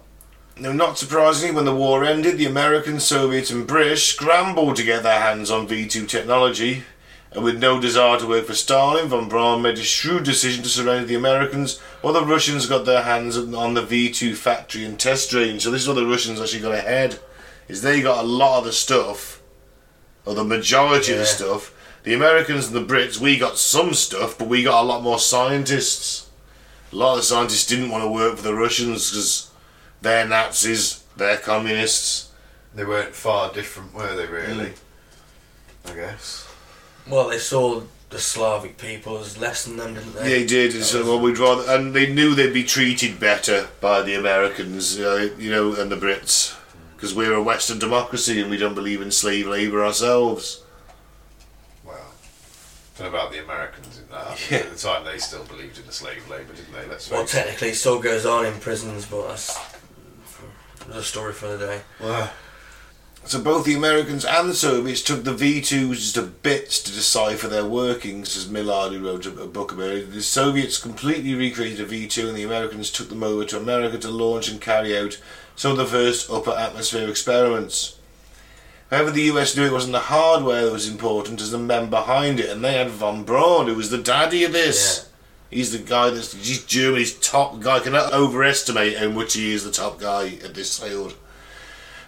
S1: Now, not surprisingly, when the war ended, the Americans, Soviets, and British scrambled to get their hands on V2 technology. And with no desire to work for Stalin, von Braun made a shrewd decision to surrender the Americans, while the Russians got their hands on the V2 factory and test range. So this is where the Russians actually got ahead, is they got a lot of the stuff, or the majority of the
S2: Yeah.
S1: stuff. The Americans and the Brits, we got some stuff, but we got a lot more scientists. A lot of the scientists didn't want to work for the Russians because they're Nazis, they're communists.
S4: They weren't far different, were they,
S1: Mm.
S4: really? I guess.
S2: Well, they saw the Slavic people as less than them, didn't they?
S1: They did, and so well, we'd rather, and they knew they'd be treated better by the Americans, uh, you know, and the Brits, because we're a Western democracy and we don't believe in slave labour ourselves.
S4: Well, about the Americans in that.
S1: Yeah.
S4: At the time, they still believed in the slave labour, didn't they? Let's
S2: Well, technically, it still goes on in prisons, but that's another story for the day.
S4: Well,
S1: So both the Americans and the Soviets took the V2s to bits to decipher their workings, as Millard, who wrote a, a book about it. The Soviets completely recreated a V2 and the Americans took them over to America to launch and carry out some of the first upper atmosphere experiments. However, the US knew it wasn't the hardware that was important as the men behind it, and they had von Braun, who was the daddy of this. He's the guy that's he's Germany's top guy. Cannot overestimate how much he is the top guy at this field.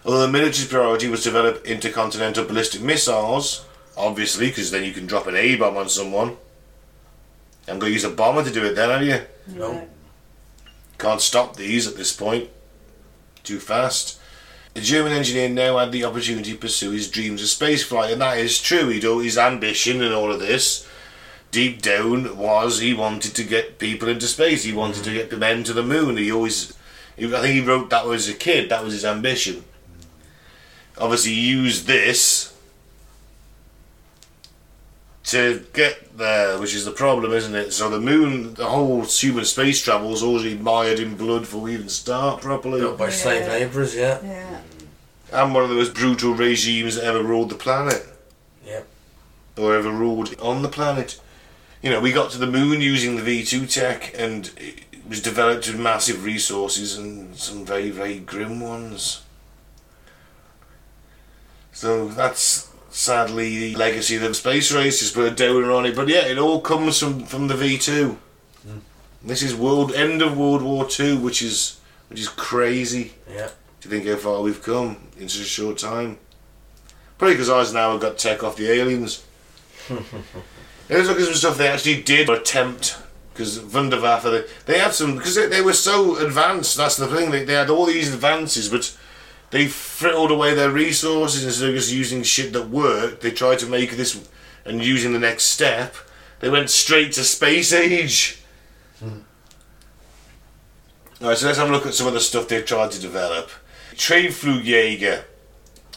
S1: Although the military's priority was to develop intercontinental ballistic missiles, obviously, because then you can drop an A bomb on someone. I'm going to use a bomber to do it then, are you?
S2: No.
S1: Can't stop these at this point. Too fast. The German engineer now had the opportunity to pursue his dreams of spaceflight, and that is true. He'd all his ambition and all of this. deep down was he wanted to get people into space. He wanted to get the men to the moon. He always, I think he wrote that was a kid. That was his ambition. Obviously, he used this to get there, which is the problem, isn't it? So the moon, the whole human space travel is already mired in blood before we even start properly.
S2: Built by slave labourers, yeah.
S3: Yeah.
S1: And one of the most brutal regimes that ever ruled the planet.
S2: Yep.
S1: Or ever ruled on the planet. You know, we got to the moon using the V2 tech and it was developed with massive resources and some very, very grim ones. So that's sadly the legacy of the space race, just put a downer on it. But yeah, it all comes from, from the V2. Hmm. This is world end of World War Two, which is which is crazy.
S2: Yeah.
S1: Do you think how far we've come in such a short time? Probably because Eisenhower got tech off the aliens. Let's look at some stuff they actually did attempt. Because Wunderwaffe, they, they had some, because they, they were so advanced, that's the thing, they, they had all these advances, but they frittled away their resources instead of just using shit that worked. They tried to make this, and using the next step, they went straight to space age. Hmm. Alright, so let's have a look at some of the stuff they've tried to develop. Treibflugjäger,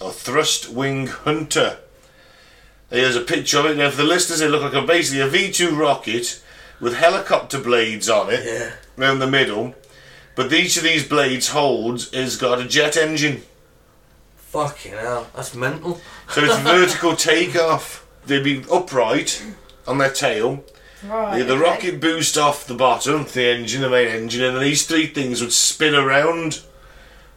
S1: or Thrust Wing Hunter. There's a picture of it. Now, for the listeners, it look like a, basically a V2 rocket with helicopter blades on it
S2: Yeah.
S1: around the middle. But each of these blades holds has got a jet engine.
S2: Fucking hell. That's mental.
S1: So it's [laughs] vertical takeoff. They'd be upright on their tail.
S3: Right.
S1: The, the
S3: okay.
S1: rocket boost off the bottom, the engine, the main engine, and then these three things would spin around,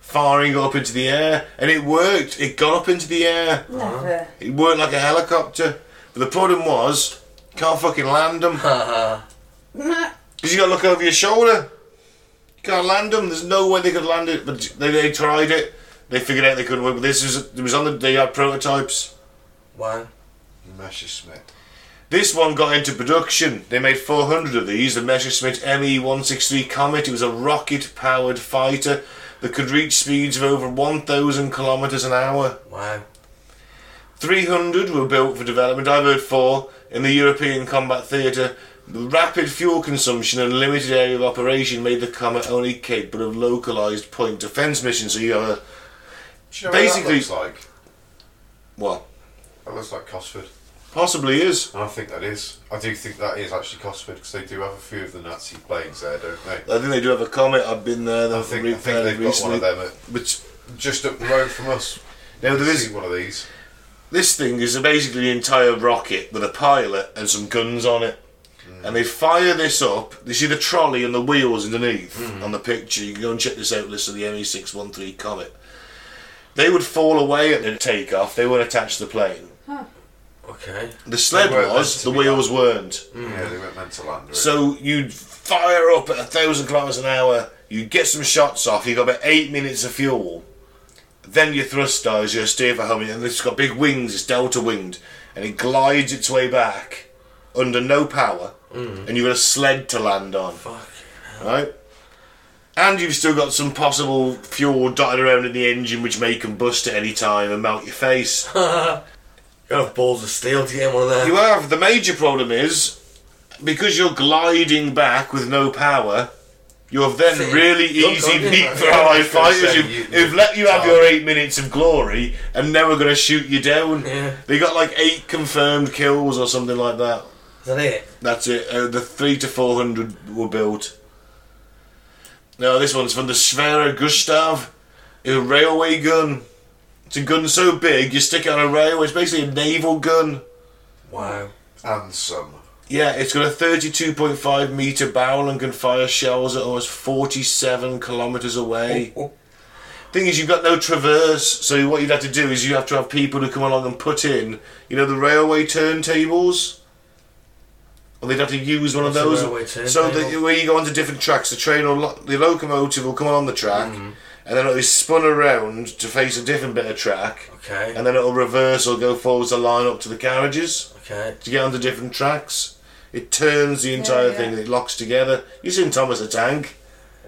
S1: firing up into the air. And it worked. It got up into the air.
S3: Never. Uh-huh.
S1: It worked like a helicopter. But the problem was, can't fucking land them.
S2: Haha.
S3: Nah.
S1: Because you got to look over your shoulder. You can't land them. There's no way they could land it. But they, they tried it. They figured out they couldn't work. But this is it was on the they had prototypes.
S2: wow.
S4: Messerschmitt.
S1: This one got into production. They made 400 of these. The Messerschmitt Me-163 Comet. It was a rocket-powered fighter that could reach speeds of over 1,000 kilometers an hour.
S2: Wow.
S1: 300 were built for development. I've heard four in the European combat theatre. The rapid fuel consumption and limited area of operation made the Comet only capable of localised point defence missions. So you have a
S4: Do you know
S1: Basically-
S4: what that looks like?
S1: what?
S4: That looks like Cosford.
S1: Possibly is.
S4: And I think that is. I do think that is actually Cosford because they do have a few of the Nazi planes there, don't they?
S1: I think they do have a Comet. I've been there.
S4: I
S1: They've
S4: think, I think they've got one of them at,
S1: But
S4: just up the road from us.
S1: now there is
S4: See one of these.
S1: this thing is basically an entire rocket with a pilot and some guns on it. Hmm. And they fire this up. You see the trolley and the wheels underneath hmm. on the picture. You can go and check this out. List of the ME613 Comet. They would fall away at the takeoff. They weren't attached to the plane.
S2: Okay.
S1: The sled
S4: They weren't meant
S1: was.
S4: to
S1: The
S4: be
S1: wheels weren't. Hmm.
S4: Yeah, they weren't meant to land. Really.
S1: So you'd fire up at a thousand kilometers an hour. You'd get some shots off. You've got about eight minutes of fuel. Then your thrust dies. You steer for home, and it's got big wings. It's delta winged, and it glides its way back under no power, hmm. and you've got a sled to land on.
S2: Fuck.
S1: Right. And you've still got some possible fuel dotted around in the engine, which may combust at any time and melt your face. [laughs]
S2: You have balls of steel to get one of them.
S1: You have. The major problem is because you're gliding back with no power. You're then
S2: Fit.
S1: really easy meat [laughs] for Allied fighters who've, who've let you have
S4: Time.
S1: your eight minutes of glory and now we're going to shoot you down.
S2: Yeah.
S1: They got like eight confirmed kills or something like that.
S2: Is that it?
S1: That's it. Uh, the three to four hundred were built. Now this one's from the Schwerer Gustav, a railway gun. It's a gun so big you stick it on a railway. It's basically a naval gun.
S2: Wow.
S4: and some.
S1: Yeah, it's got a 32.5 metre barrel and can fire shells at almost 47 kilometres away.
S2: Oh,
S1: Thing is, you've got no traverse, so what you'd have to do is you have to have people who come along and put in, you know, the railway turntables. Or they'd have to use one
S2: What's
S1: of those. So where you go onto different tracks, the train or lo- the locomotive will come on the track,
S2: Mm-hmm.
S1: And then it'll be spun around to face a different bit of track,
S2: Okay.
S1: and then it'll reverse or go forwards to line up to the carriages
S2: Okay.
S1: to get onto different tracks. It turns the entire
S3: yeah.
S1: thing and it locks together. You seen Thomas the Tank?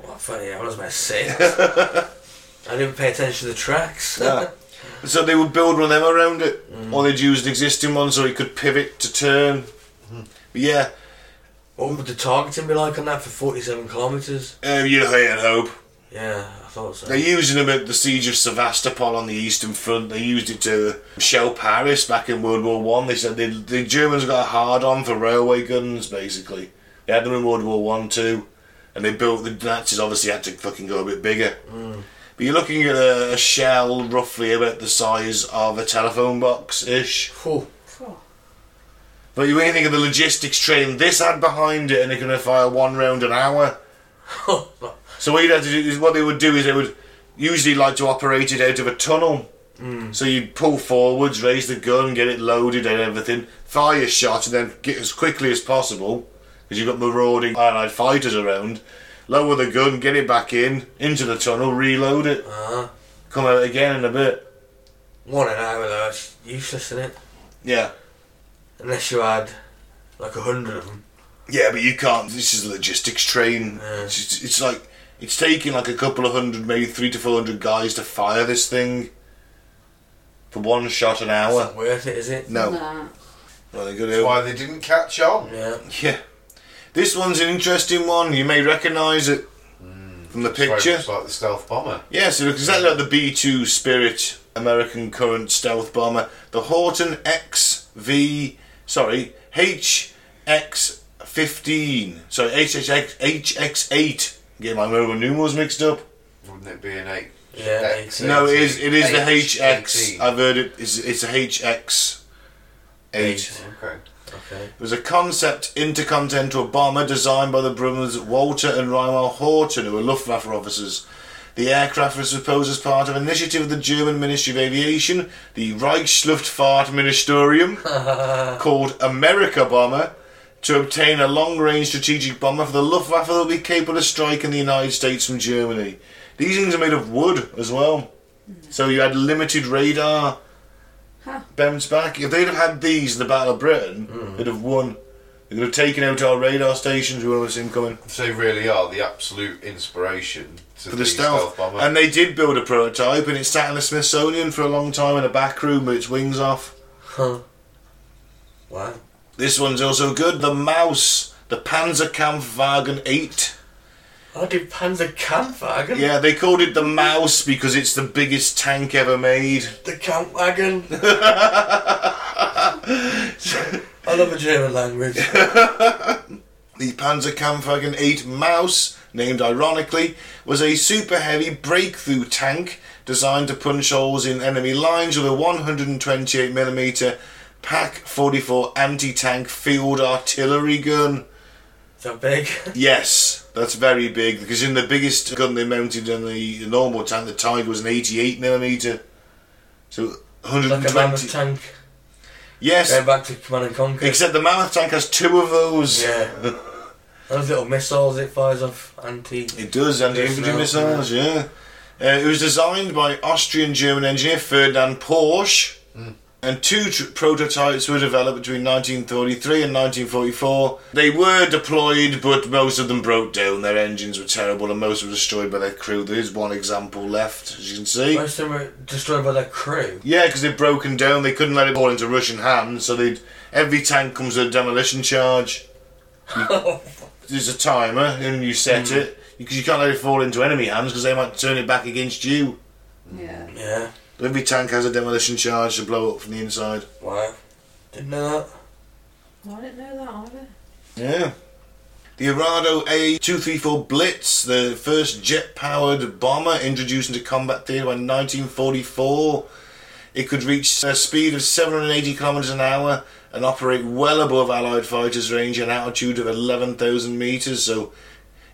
S2: What funny, I was about six. [laughs] I didn't pay attention to the tracks.
S1: Yeah. [laughs] so they would build one of them around it,
S2: Mm.
S1: or they'd use an existing one so it could pivot to turn. But yeah,
S2: What would the targeting be like on that for 47 kilometres?
S1: uh, you know, and hope.
S2: Yeah, So.
S1: They're using them at the siege of Sevastopol on the eastern front. They used it to shell Paris back in World War One. They said they, the Germans got a hard on for railway guns. Basically, they had them in World War One too, and they built the Nazis. Obviously, had to fucking go a bit bigger. Hmm. But you're looking at a, a shell roughly about the size of a telephone box ish. But you you think of the logistics train this had behind it, and they can fire one round an hour. [laughs] So what you'd have to do is what they would do is they would usually like to operate it out of a tunnel. So you'd pull forwards, raise the gun, get it loaded and everything, fire your shot, and then get as quickly as possible because you've got marauding allied fighters around. Lower the gun, get it back in into the tunnel, reload it,
S2: uh,
S1: come out again in a bit.
S2: one an hour though, it's useless, isn't it?
S1: Yeah,
S2: Unless you had like a hundred of them.
S1: yeah, but you can't. This is a logistics train.
S2: Yeah.
S1: It's, it's like it's taking like a couple of hundred, maybe three to four hundred guys to fire this thing for one shot an
S2: It's
S1: hour.
S2: not worth it, is it?
S1: No.
S3: Nah.
S1: Well, they
S4: That's why they didn't catch on.
S2: Yeah.
S1: Yeah. This one's an interesting one. You may recognise it hmm. from the picture.
S4: much like the stealth bomber.
S1: Yes, it looks exactly like the B 2 Spirit American current stealth bomber. The Horten XV, sorry, HX15. Sorry, HX, HX8. Get my Roman numerals mixed up.
S4: Wouldn't it be an eight?
S2: Yeah,
S4: X-
S1: No, it is. It is the HX.
S4: 18.
S1: I've heard it. It's, it's a HX8.
S2: Eight.
S4: Okay.
S2: Okay.
S1: It was a concept intercontinental bomber designed by the brothers Walter and Reimar Horten, who were Luftwaffe officers. The aircraft was proposed as part of an initiative of the German Ministry of Aviation, the Reichsluftfahrtministerium, [laughs] called America Bomber, to obtain a long-range strategic bomber for the Luftwaffe that will be capable of striking the United States from Germany. These things are made of wood as well, so you had limited radar.
S3: Huh.
S1: Bounce back. If they'd have had these in the Battle of Britain, hmm. they'd have won. They could have taken out our radar stations. We would have seen coming
S4: So they really are the absolute inspiration to
S1: for the
S4: the
S1: stealth.
S4: bomber.
S1: and they did build a prototype, and it sat in the Smithsonian for a long time in a back room with its wings off.
S2: Huh. Wow.
S1: This one's also good. The Mouse, the Panzerkampfwagen 8.
S2: I did Panzer Kampfwagen.
S1: Yeah, they called it the Mouse because it's the biggest tank ever made.
S2: The camp wagon. [laughs] I love the German language. [laughs]
S1: The Panzerkampfwagen 8 Mouse, named ironically, was a super heavy breakthrough tank designed to punch holes in enemy lines with a 128mm PaK 44 anti tank field artillery gun.
S2: Is that big? [laughs]
S1: Yes, that's very big because in the biggest gun they mounted on the normal tank, the Tiger was an 88mm. So
S2: like a mammoth tank.
S1: yes,
S2: Going back to Command and Conquer.
S1: except the Mammoth tank has two of those.
S2: Yeah. [laughs] Those little missiles it fires off anti.
S1: It does, anti-infantry missiles. yeah. Uh, it was designed by Austrian-German engineer Ferdinand Porsche, and two tr- prototypes were developed between 1933 and 1944. They were deployed, but most of them broke down. Their engines were terrible, and most were destroyed by their crew. There is one example left, as you can see.
S2: Most of them were destroyed by their crew.
S1: Yeah, because they'd broken down. They couldn't let it fall into Russian hands, so they'd every tank comes with a demolition charge. [laughs] Oh, There's a timer, and you set hmm. it because you can't let it fall into enemy hands because they might turn it back against you.
S3: Yeah.
S2: yeah.
S1: Every tank has a demolition charge to blow up from the inside.
S2: Wow. Didn't know that.
S3: Well, I didn't know that either.
S1: Yeah. The Arado A234 Blitz, the first jet powered bomber introduced into combat theatre by 1944. It could reach a speed of 780 kilometres an hour and operate well above Allied fighters' range at an altitude of 11,000 metres. So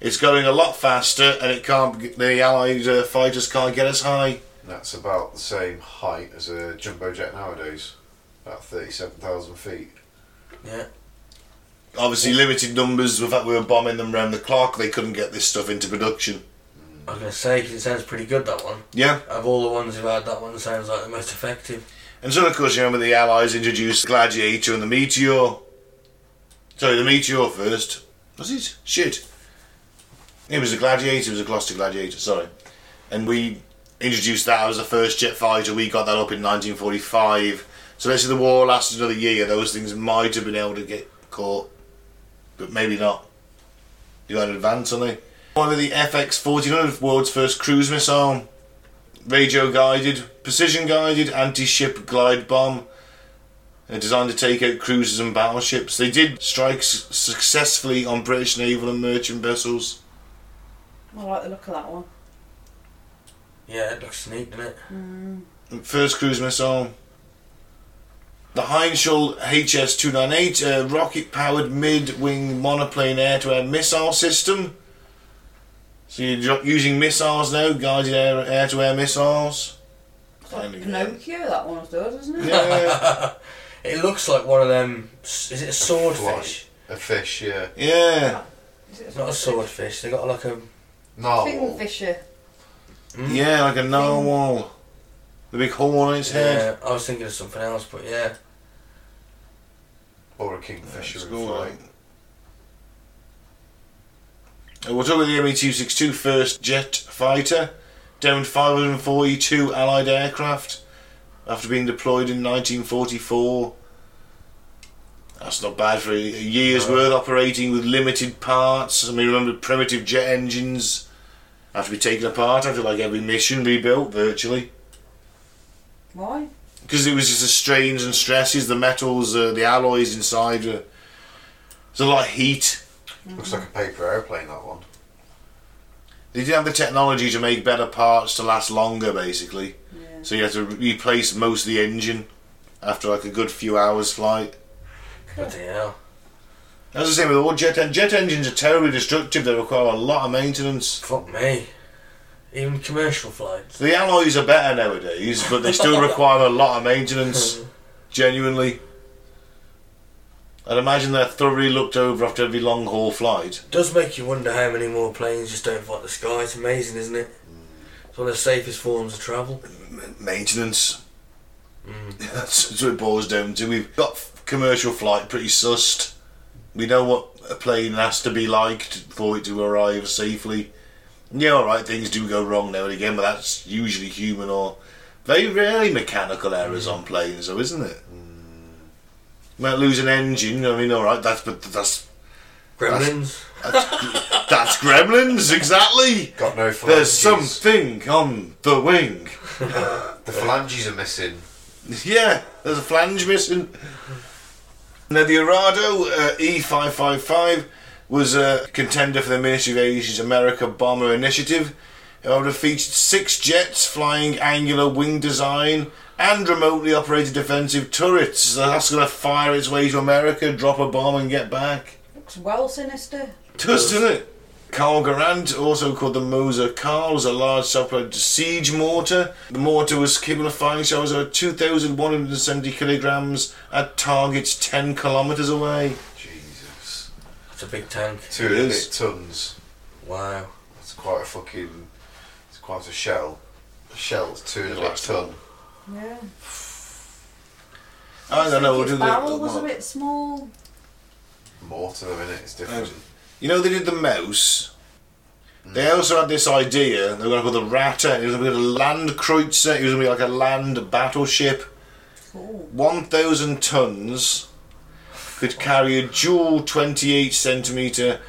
S1: it's going a lot faster, and it can't. The Allied uh, fighters can't get as high.
S4: That's about the same height as a jumbo jet nowadays. About 37,000 feet.
S2: Yeah.
S1: Obviously, limited numbers. The fact we were bombing them round the clock, they couldn't get this stuff into production. Mm.
S2: I was going to say, 'cause it sounds pretty good, that one.
S1: Yeah.
S2: Of all the ones who've had, that one sounds like the most effective.
S1: And so, of course, you remember the Allies introduced Gladiator and the Meteor. Sorry, the Meteor first. Was it? Shit. It was a Gladiator, it was a Gloster Gladiator, sorry. And we introduced that as the first jet fighter. We got that up in 1945. So let's say the war lasted another year, those things might have been able to get caught, but maybe not. You got an advance on it. One of the FX 1400, world's first cruise missile, radio guided, precision guided anti ship glide bomb, designed to take out cruisers and battleships. They did strikes successfully on British naval and merchant vessels.
S3: I like the look of that one.
S2: Yeah, it looks neat, doesn't it?
S3: Mm.
S1: First cruise missile. The Henschel HS-298, a rocket-powered mid-wing monoplane air-to-air missile system. So you're using missiles now, guided air, air-to-air missiles.
S3: It's like
S1: Finally, yeah.
S3: Pinocchio, that one does, isn't it?
S1: Yeah, [laughs]
S2: It looks like one of them. Is it a swordfish?
S4: A fish, yeah.
S1: yeah,
S3: Is it
S2: Not a swordfish. They got like a.
S4: No.
S3: Kingfisher.
S2: Mm?
S1: yeah, like a narwhal. The big horn on its head.
S2: Yeah, I was thinking of something else, but yeah.
S4: Or a kingfisher
S1: It's
S4: in flight.
S1: right? We'll talk about the ME-262 first jet fighter. Downed 542 Allied aircraft after being deployed in 1944. That's not bad for a, a year's
S2: No.
S1: worth operating with limited parts. I mean, remember primitive jet engines have to be taken apart after like every mission rebuilt virtually
S3: Why?
S1: because it was just the strains and stresses, the metals, uh, the alloys inside. Uh, there's a lot of heat.
S4: Looks like a paper airplane, that one.
S1: They didn't have the technology to make better parts to last longer, basically.
S3: Yeah.
S1: So you had to re- replace most of the engine after like a good few hours flight.
S2: Bloody hell.
S1: As I say, with all jet en- jet engines are terribly destructive. They require a lot of maintenance.
S2: Fuck me. Even commercial flights.
S1: The alloys are better nowadays, but they still [laughs] require a lot of maintenance. Genuinely, I'd imagine they're thoroughly looked over after every long haul flight.
S2: does make you wonder how many more planes just don't fight the sky. It's amazing, isn't it? It's one of the safest forms of travel.
S1: M- maintenance.
S2: Mm. [laughs]
S1: That's, that's what it boils down to. We've got commercial flight pretty sussed. We know what a plane has to be like to, for it to arrive safely. Yeah, alright, things do go wrong now and again, but that's usually human or very rarely mechanical errors on planes, though, isn't it? Mm. Might lose an engine. I mean, alright, that's but that's
S2: Gremlins.
S1: that's, that's gremlins exactly.
S4: Got no
S1: There's something on the wing. [laughs]
S4: The phalanges are missing.
S1: Yeah, there's a flange missing. Now, the Arado uh, E555 was a contender for the Ministry of Asia's America Bomber Initiative. It would have featured six jets, flying angular wing design, and remotely operated defensive turrets. So that's going to fire its way to America, drop a bomb, and get back.
S3: Looks well sinister.
S1: Does, doesn't it? Karl-Gerät, also called the Mörser Karl, was a large self-propelled siege mortar. The mortar was capable of firing shells over 2,170 kilograms at targets 10 kilometres away.
S4: Jesus.
S2: That's a big tank.
S4: Two
S1: It
S4: and a bit tons.
S2: Wow.
S4: That's quite a fucking. It's quite a shell. A shell's two and a bit ton.
S3: Yeah.
S1: I don't know. What We'll
S3: Its
S1: do the,
S3: barrel was a bit small.
S4: Mortar, to them in it. It's different.
S1: Um, You know they did the mouse. They also had this idea. They were going to call the Ratte. It was going to be a land kreuzer. It was going to be like a land battleship.
S3: Cool.
S1: 1,000 tons. Could carry a dual 28 centimetre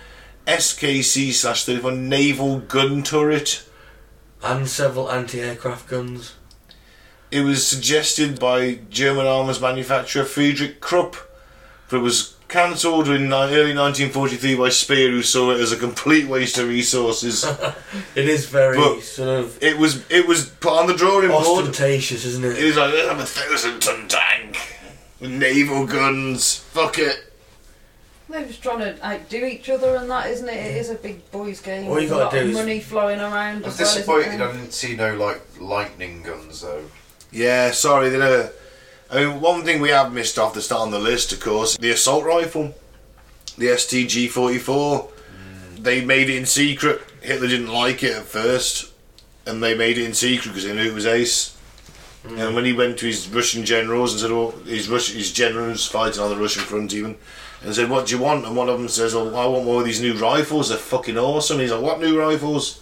S1: SKC slash 34 naval gun turret.
S2: And several anti-aircraft guns.
S1: It was suggested by German arms manufacturer Friedrich Krupp, but it was cancelled in ni- early 1943 by Speer, who saw it as a complete waste of resources. [laughs]
S2: It is very
S1: But-
S2: sort of
S1: it was it was put on the drawing board.
S2: ostentatious, isn't
S1: It
S2: it?
S1: was like, let's have a thousand ton tank with naval guns. Fuck it.
S3: They're just trying to outdo each other and that, isn't it? It is a big boys' game.
S2: All you
S3: There's a
S2: gotta do is-
S3: money flowing around.
S4: I'm
S3: as well,
S4: disappointed? I didn't see no like lightning guns though.
S1: Yeah, sorry, they never. I mean, one thing we have missed off the start on the list, of course, the assault rifle, the STG 44. They made it in secret. Hitler didn't like it at first, and they made it in secret because they knew it was ace. Hmm. And when he went to his Russian generals and said, "Oh, his Russian, his generals fighting on the Russian front even," and said, "What do you want?" And one of them says, "Oh, I want one of these new rifles. They're fucking awesome." he's like, "What new rifles?"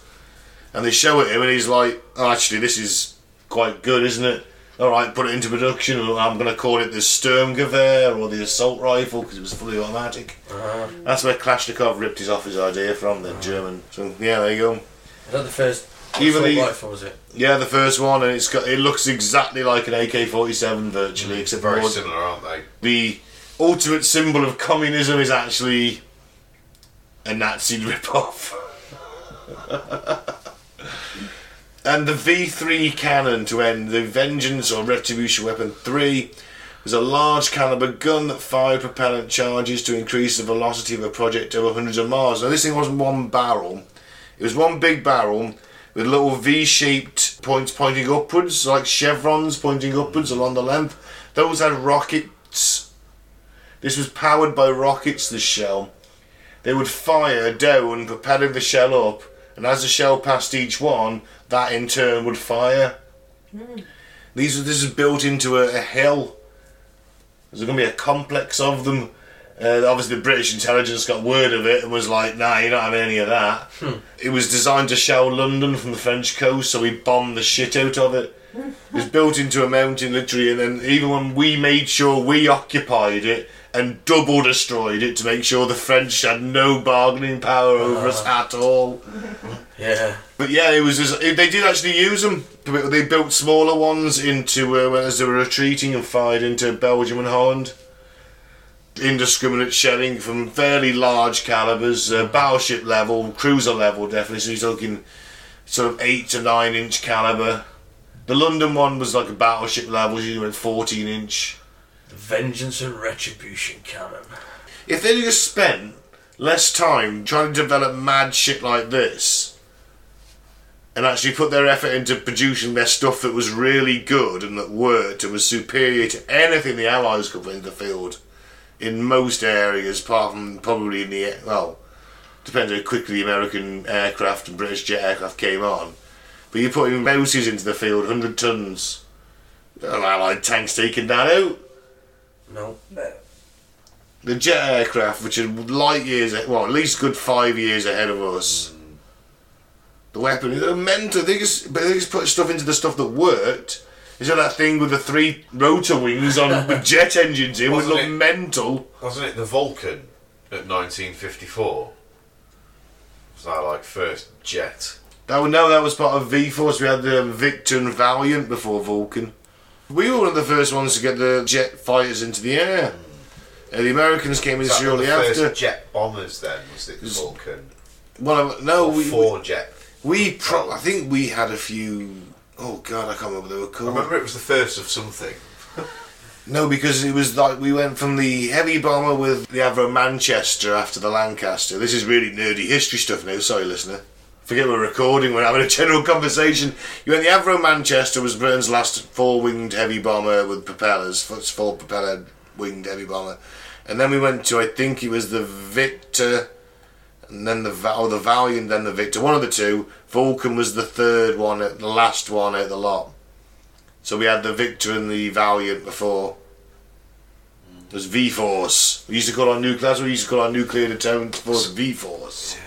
S1: And they show it him, and he's like, "Oh, actually, this is quite good, isn't it?" All right, put it into production. and I'm going to call it the Sturmgewehr or the assault rifle because it was fully automatic.
S2: Uh,
S1: That's where Kalashnikov ripped his off his idea from, the German. So yeah, there you go.
S2: is that the first
S1: Even
S2: assault
S1: the-
S2: rifle, was it?
S1: Yeah, the first one, and it's got it looks exactly like an AK-47 virtually, except
S4: Very
S1: more-
S4: similar, aren't they?
S1: the ultimate symbol of communism is actually a Nazi [laughs] rip-off. [laughs] and the V3 cannon to end the Vengeance or Retribution Weapon 3 was a large caliber gun that fired propellant charges to increase the velocity of a project over hundreds of miles. Now this thing wasn't one barrel; it was one big barrel with little V-shaped points pointing upwards, like chevrons pointing upwards along the length. Those had rockets. This was powered by rockets. This shell. They would fire down, propelling the shell up, and as the shell passed each one, that in turn would fire. These this is built into a, a hill. There's going to be a complex of them. Uh, obviously, the British intelligence got word of it and was like, "Nah, you're not having any of that." It was designed to shell London from the French coast, so we bombed the shit out of it. It was built into a mountain, literally, and then even when we made sure we occupied it and double destroyed it to make sure the French had no bargaining power over us at all.
S2: Yeah.
S1: But yeah, it was just, they did actually use them. They built smaller ones into uh, as they were retreating and fired into Belgium and Holland. Indiscriminate shelling from fairly large calibers, uh, battleship level, cruiser level, definitely. So you're talking sort of eight to nine inch caliber. The London one was like a battleship level, you went 14 inch.
S2: Vengeance and Retribution cannon.
S1: If they'd just spent less time trying to develop mad shit like this and actually put their effort into producing their stuff that was really good and that worked and was superior to anything the Allies could put into the field in most areas, apart from probably in the, well, depends how quickly the American aircraft and British jet aircraft came on. But you're putting Mouses into the field, 100 tons. Of Allied tanks taken that out
S2: No.
S1: the jet aircraft, which are light years, well, at least good five years ahead of us. The weapon, they're mental. They just, but they just put stuff into the stuff that worked. Is that that thing with the three rotor wings on [laughs] with jet engines in? Would look
S4: it?
S1: mental.
S4: Wasn't it the Vulcan at 1954? Was that like first jet?
S1: That no, that was part of V Force. We had the Victor and Valiant before Vulcan. We were one of the first ones to get the jet fighters into the air. Uh, the Americans came in
S4: Was
S1: shortly
S4: the first
S1: after.
S4: jet bombers then? Was it the Vulcan?
S1: Of, no,
S4: Or
S1: we,
S4: four jet.
S1: we pro- I think we had a few. Oh God, I can't remember what they were
S4: I remember it was the first of something.
S1: No, because it was like we went from the heavy bomber with the Avro Manchester after the Lancaster. This is really nerdy history stuff now. Sorry, listener. Forget we're recording. We're having a general conversation. You went the Avro Manchester was Britain's last four-winged heavy bomber with propellers, four propeller winged heavy bomber, and then we went to I think it was the Victor, and then the or oh, the Valiant, then the Victor. One of the two. Vulcan was the third one, the last one out of the lot. So we had the Victor and the Valiant before. There's V Force. We used to call our nuclear. That's what we used to call our nuclear deterrent force V Force.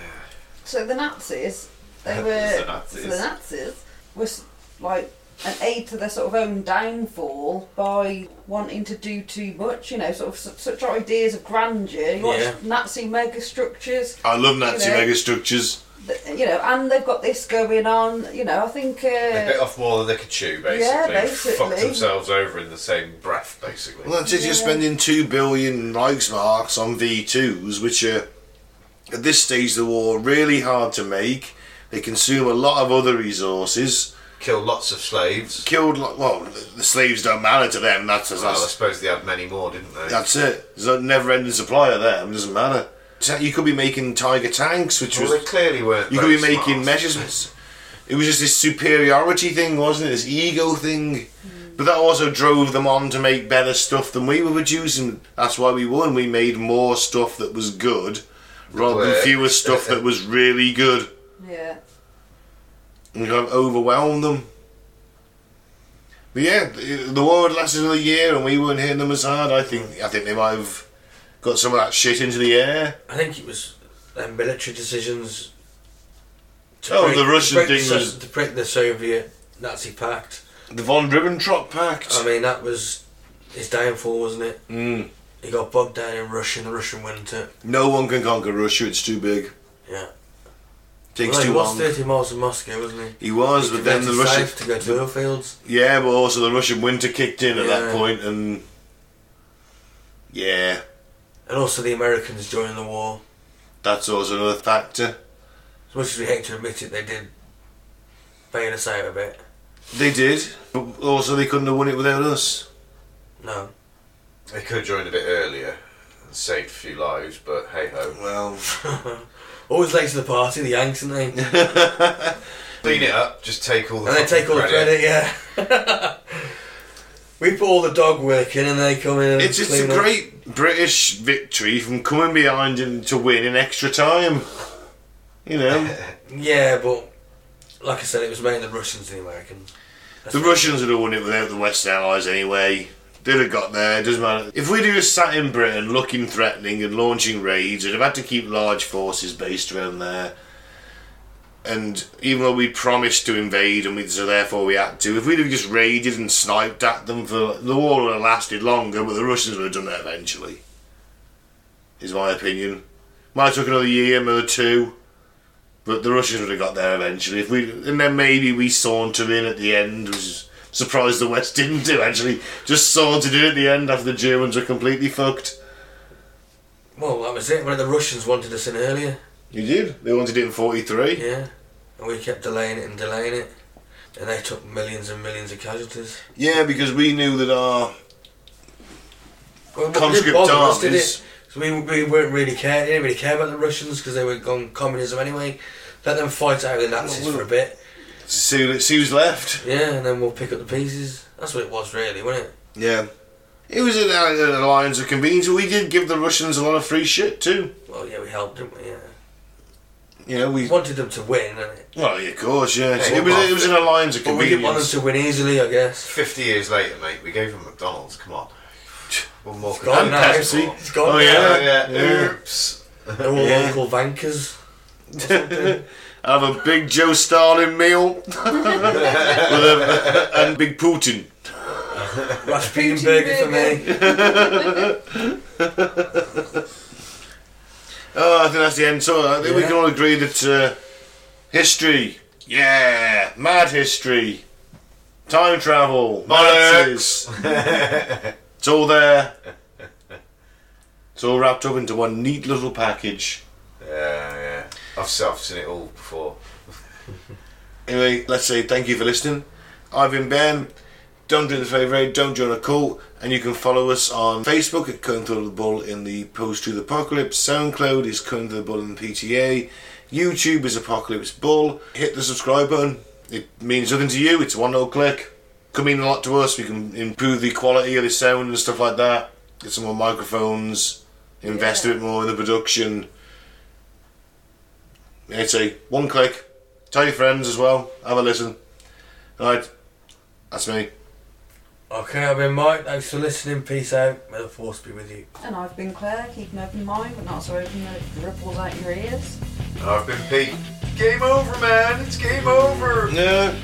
S3: So the Nazis, they [laughs]
S4: The
S3: were
S4: Nazis.
S3: so the Nazis was like an aid to their sort of own downfall by wanting to do too much. You know, sort of su- such ideas of grandeur. You watch
S2: Yeah.
S3: Nazi megastructures.
S1: I love Nazi
S3: You know.
S1: megastructures.
S3: th- You know, and they've got this going on. You know, I think.
S4: They bit
S3: Uh,
S4: off more than they could chew, basically.
S3: Yeah,
S4: Fucked themselves over in the same breath, basically.
S1: Well, that's it. You're
S3: Yeah.
S1: spending two billion Reichsmarks on V2s, which are at this stage of the war really hard to make. They consume a lot of other resources.
S4: Kill lots of slaves.
S1: Killed, lo- well, the- slaves don't matter to them. That's that's,
S4: Well, I suppose they had many more, didn't they?
S1: that's it. There's a never-ending supply of them. It Doesn't matter. So You could be making Tiger tanks, which
S4: well,
S1: was
S4: they clearly weren't.
S1: You could be
S4: very
S1: making
S4: smart.
S1: measurements. It was just this superiority thing, wasn't it? This ego thing. But that also drove them on to make better stuff than we were producing. That's why we won. We made more stuff that was good rather than
S4: Worked.
S1: fewer stuff that was really good.
S3: yeah.
S1: And kind of overwhelmed them. But yeah, the the war had lasted another year and we weren't hitting them as hard. I think I think they might have got some of that shit into the air.
S2: I think it was their military decisions.
S1: Oh, the Russian
S2: break
S1: thing
S2: the,
S1: was-
S2: to break the Soviet Nazi pact.
S1: The Von Ribbentrop Pact.
S2: I mean, that was his downfall, wasn't it?
S1: Mm.
S2: He got bogged down in Russia in the Russian winter.
S1: No one can conquer Russia. It's too big.
S2: Yeah.
S1: Takes
S2: well, he
S1: too
S2: was 30 miles from Moscow, wasn't he?
S1: He was,
S2: He
S1: but then the Russian.
S2: to go to oil fields.
S1: Yeah, but also the Russian winter kicked in at that
S2: Yeah.
S1: point, and yeah,
S2: And also the Americans joined the war.
S1: that's also another factor.
S2: As much as we hate to admit it, they did bail us out a bit.
S1: They did, but also they couldn't have won it without us.
S2: No.
S4: They could have joined a bit earlier and saved a few lives, but hey ho.
S1: Well, [laughs]
S2: Always late to the party, the Yanks, aren't they? [laughs]
S4: Clean it up, just take all the
S2: and they take all the credit, yeah. [laughs] we put all the dog work in and they come in and
S1: it's it's a
S2: up.
S1: great British victory from coming behind and to win in extra time. You know,
S2: Yeah, but like I said, it was mainly the Russians and the Americans. That's
S1: the Russians would have won it without the Western Allies anyway. They'd have got there. It doesn't matter. If we'd have sat in Britain looking threatening and launching raids, we'd have had to keep large forces based around there. And even though we promised to invade and we, so therefore we had to, if we'd have just raided and sniped at them for the war would have lasted longer, but the Russians would have done that eventually. Is my opinion. Might have took another year, another two, but the Russians would have got there eventually. If we and then maybe we sauntered in at the end, which is surprised the West didn't do actually. Just sauntered in at the end after the Germans were completely fucked.
S2: Well, that was it. When the Russians wanted us in earlier,
S1: You did. They wanted it in forty three.
S2: yeah, and we kept delaying it and delaying it, and they took millions and millions of casualties.
S1: Yeah, because we knew that our
S2: Well,
S1: conscript
S2: bother us, did it? So we, we weren't really care. Didn't really care about the Russians because they were gone communism anyway. Let them fight out with the Nazis
S1: Well,
S2: for a bit.
S1: See, see who's left.
S2: Yeah, and then we'll pick up the pieces. That's what it was, really, wasn't it?
S1: Yeah. It was an, uh, an alliance of convenience. We did give the Russians a lot of free shit too.
S2: Well, yeah, we helped, didn't we? Yeah.
S1: You know, we.
S2: We wanted them to win, didn't it?
S1: Well, yeah, of course, yeah.
S4: Hey,
S1: it was. It was an alliance of
S2: But we didn't want them to win easily, I guess.
S4: 50 years later, mate, we gave them McDonald's, come on. [laughs] One more
S2: gone
S1: And
S2: now.
S1: Pepsi.
S2: It's gone
S1: Oh,
S2: now.
S1: yeah.
S4: yeah,
S1: Yeah.
S4: Oops.
S2: They're all [laughs]
S1: Yeah.
S2: local vankers. [laughs] or something.
S1: Have a big Joe Stalin meal [laughs] with a, and big Putin.
S2: Rasputin burger for me. [laughs]
S1: Oh, I think that's the end. So I think we can all agree that uh, history, yeah, mad history, time travel,
S4: Monarchs.
S1: Nazis, it's all there. It's all wrapped up into one neat little package.
S4: Yeah, yeah. I've, se- I've seen it all before. [laughs]
S1: Anyway, let's say thank you for listening. I've been Ben. Don't drink the favourite, don't join a cult, and you can follow us on Facebook at Cutting Through the Bull in the Post Truth Apocalypse. SoundCloud is Cutting Through the Bull in the PTA. YouTube is Apocalypse Bull. Hit the subscribe button. It means nothing to you. It's one little click. Could mean a lot to us. We can improve the quality of the sound and stuff like that. Get some more microphones. Invest a bit more in the production. I'd say one click. Tell your friends as well. Have a listen. Alright. That's me.
S2: Okay, I've been Mike. Thanks for listening. Peace out. May the force be with you.
S3: And I've been Clair, keep an open mind, but not so open that it ripples out your ears.
S4: And I've been Pete. Game over, man. It's game over.
S1: Yeah.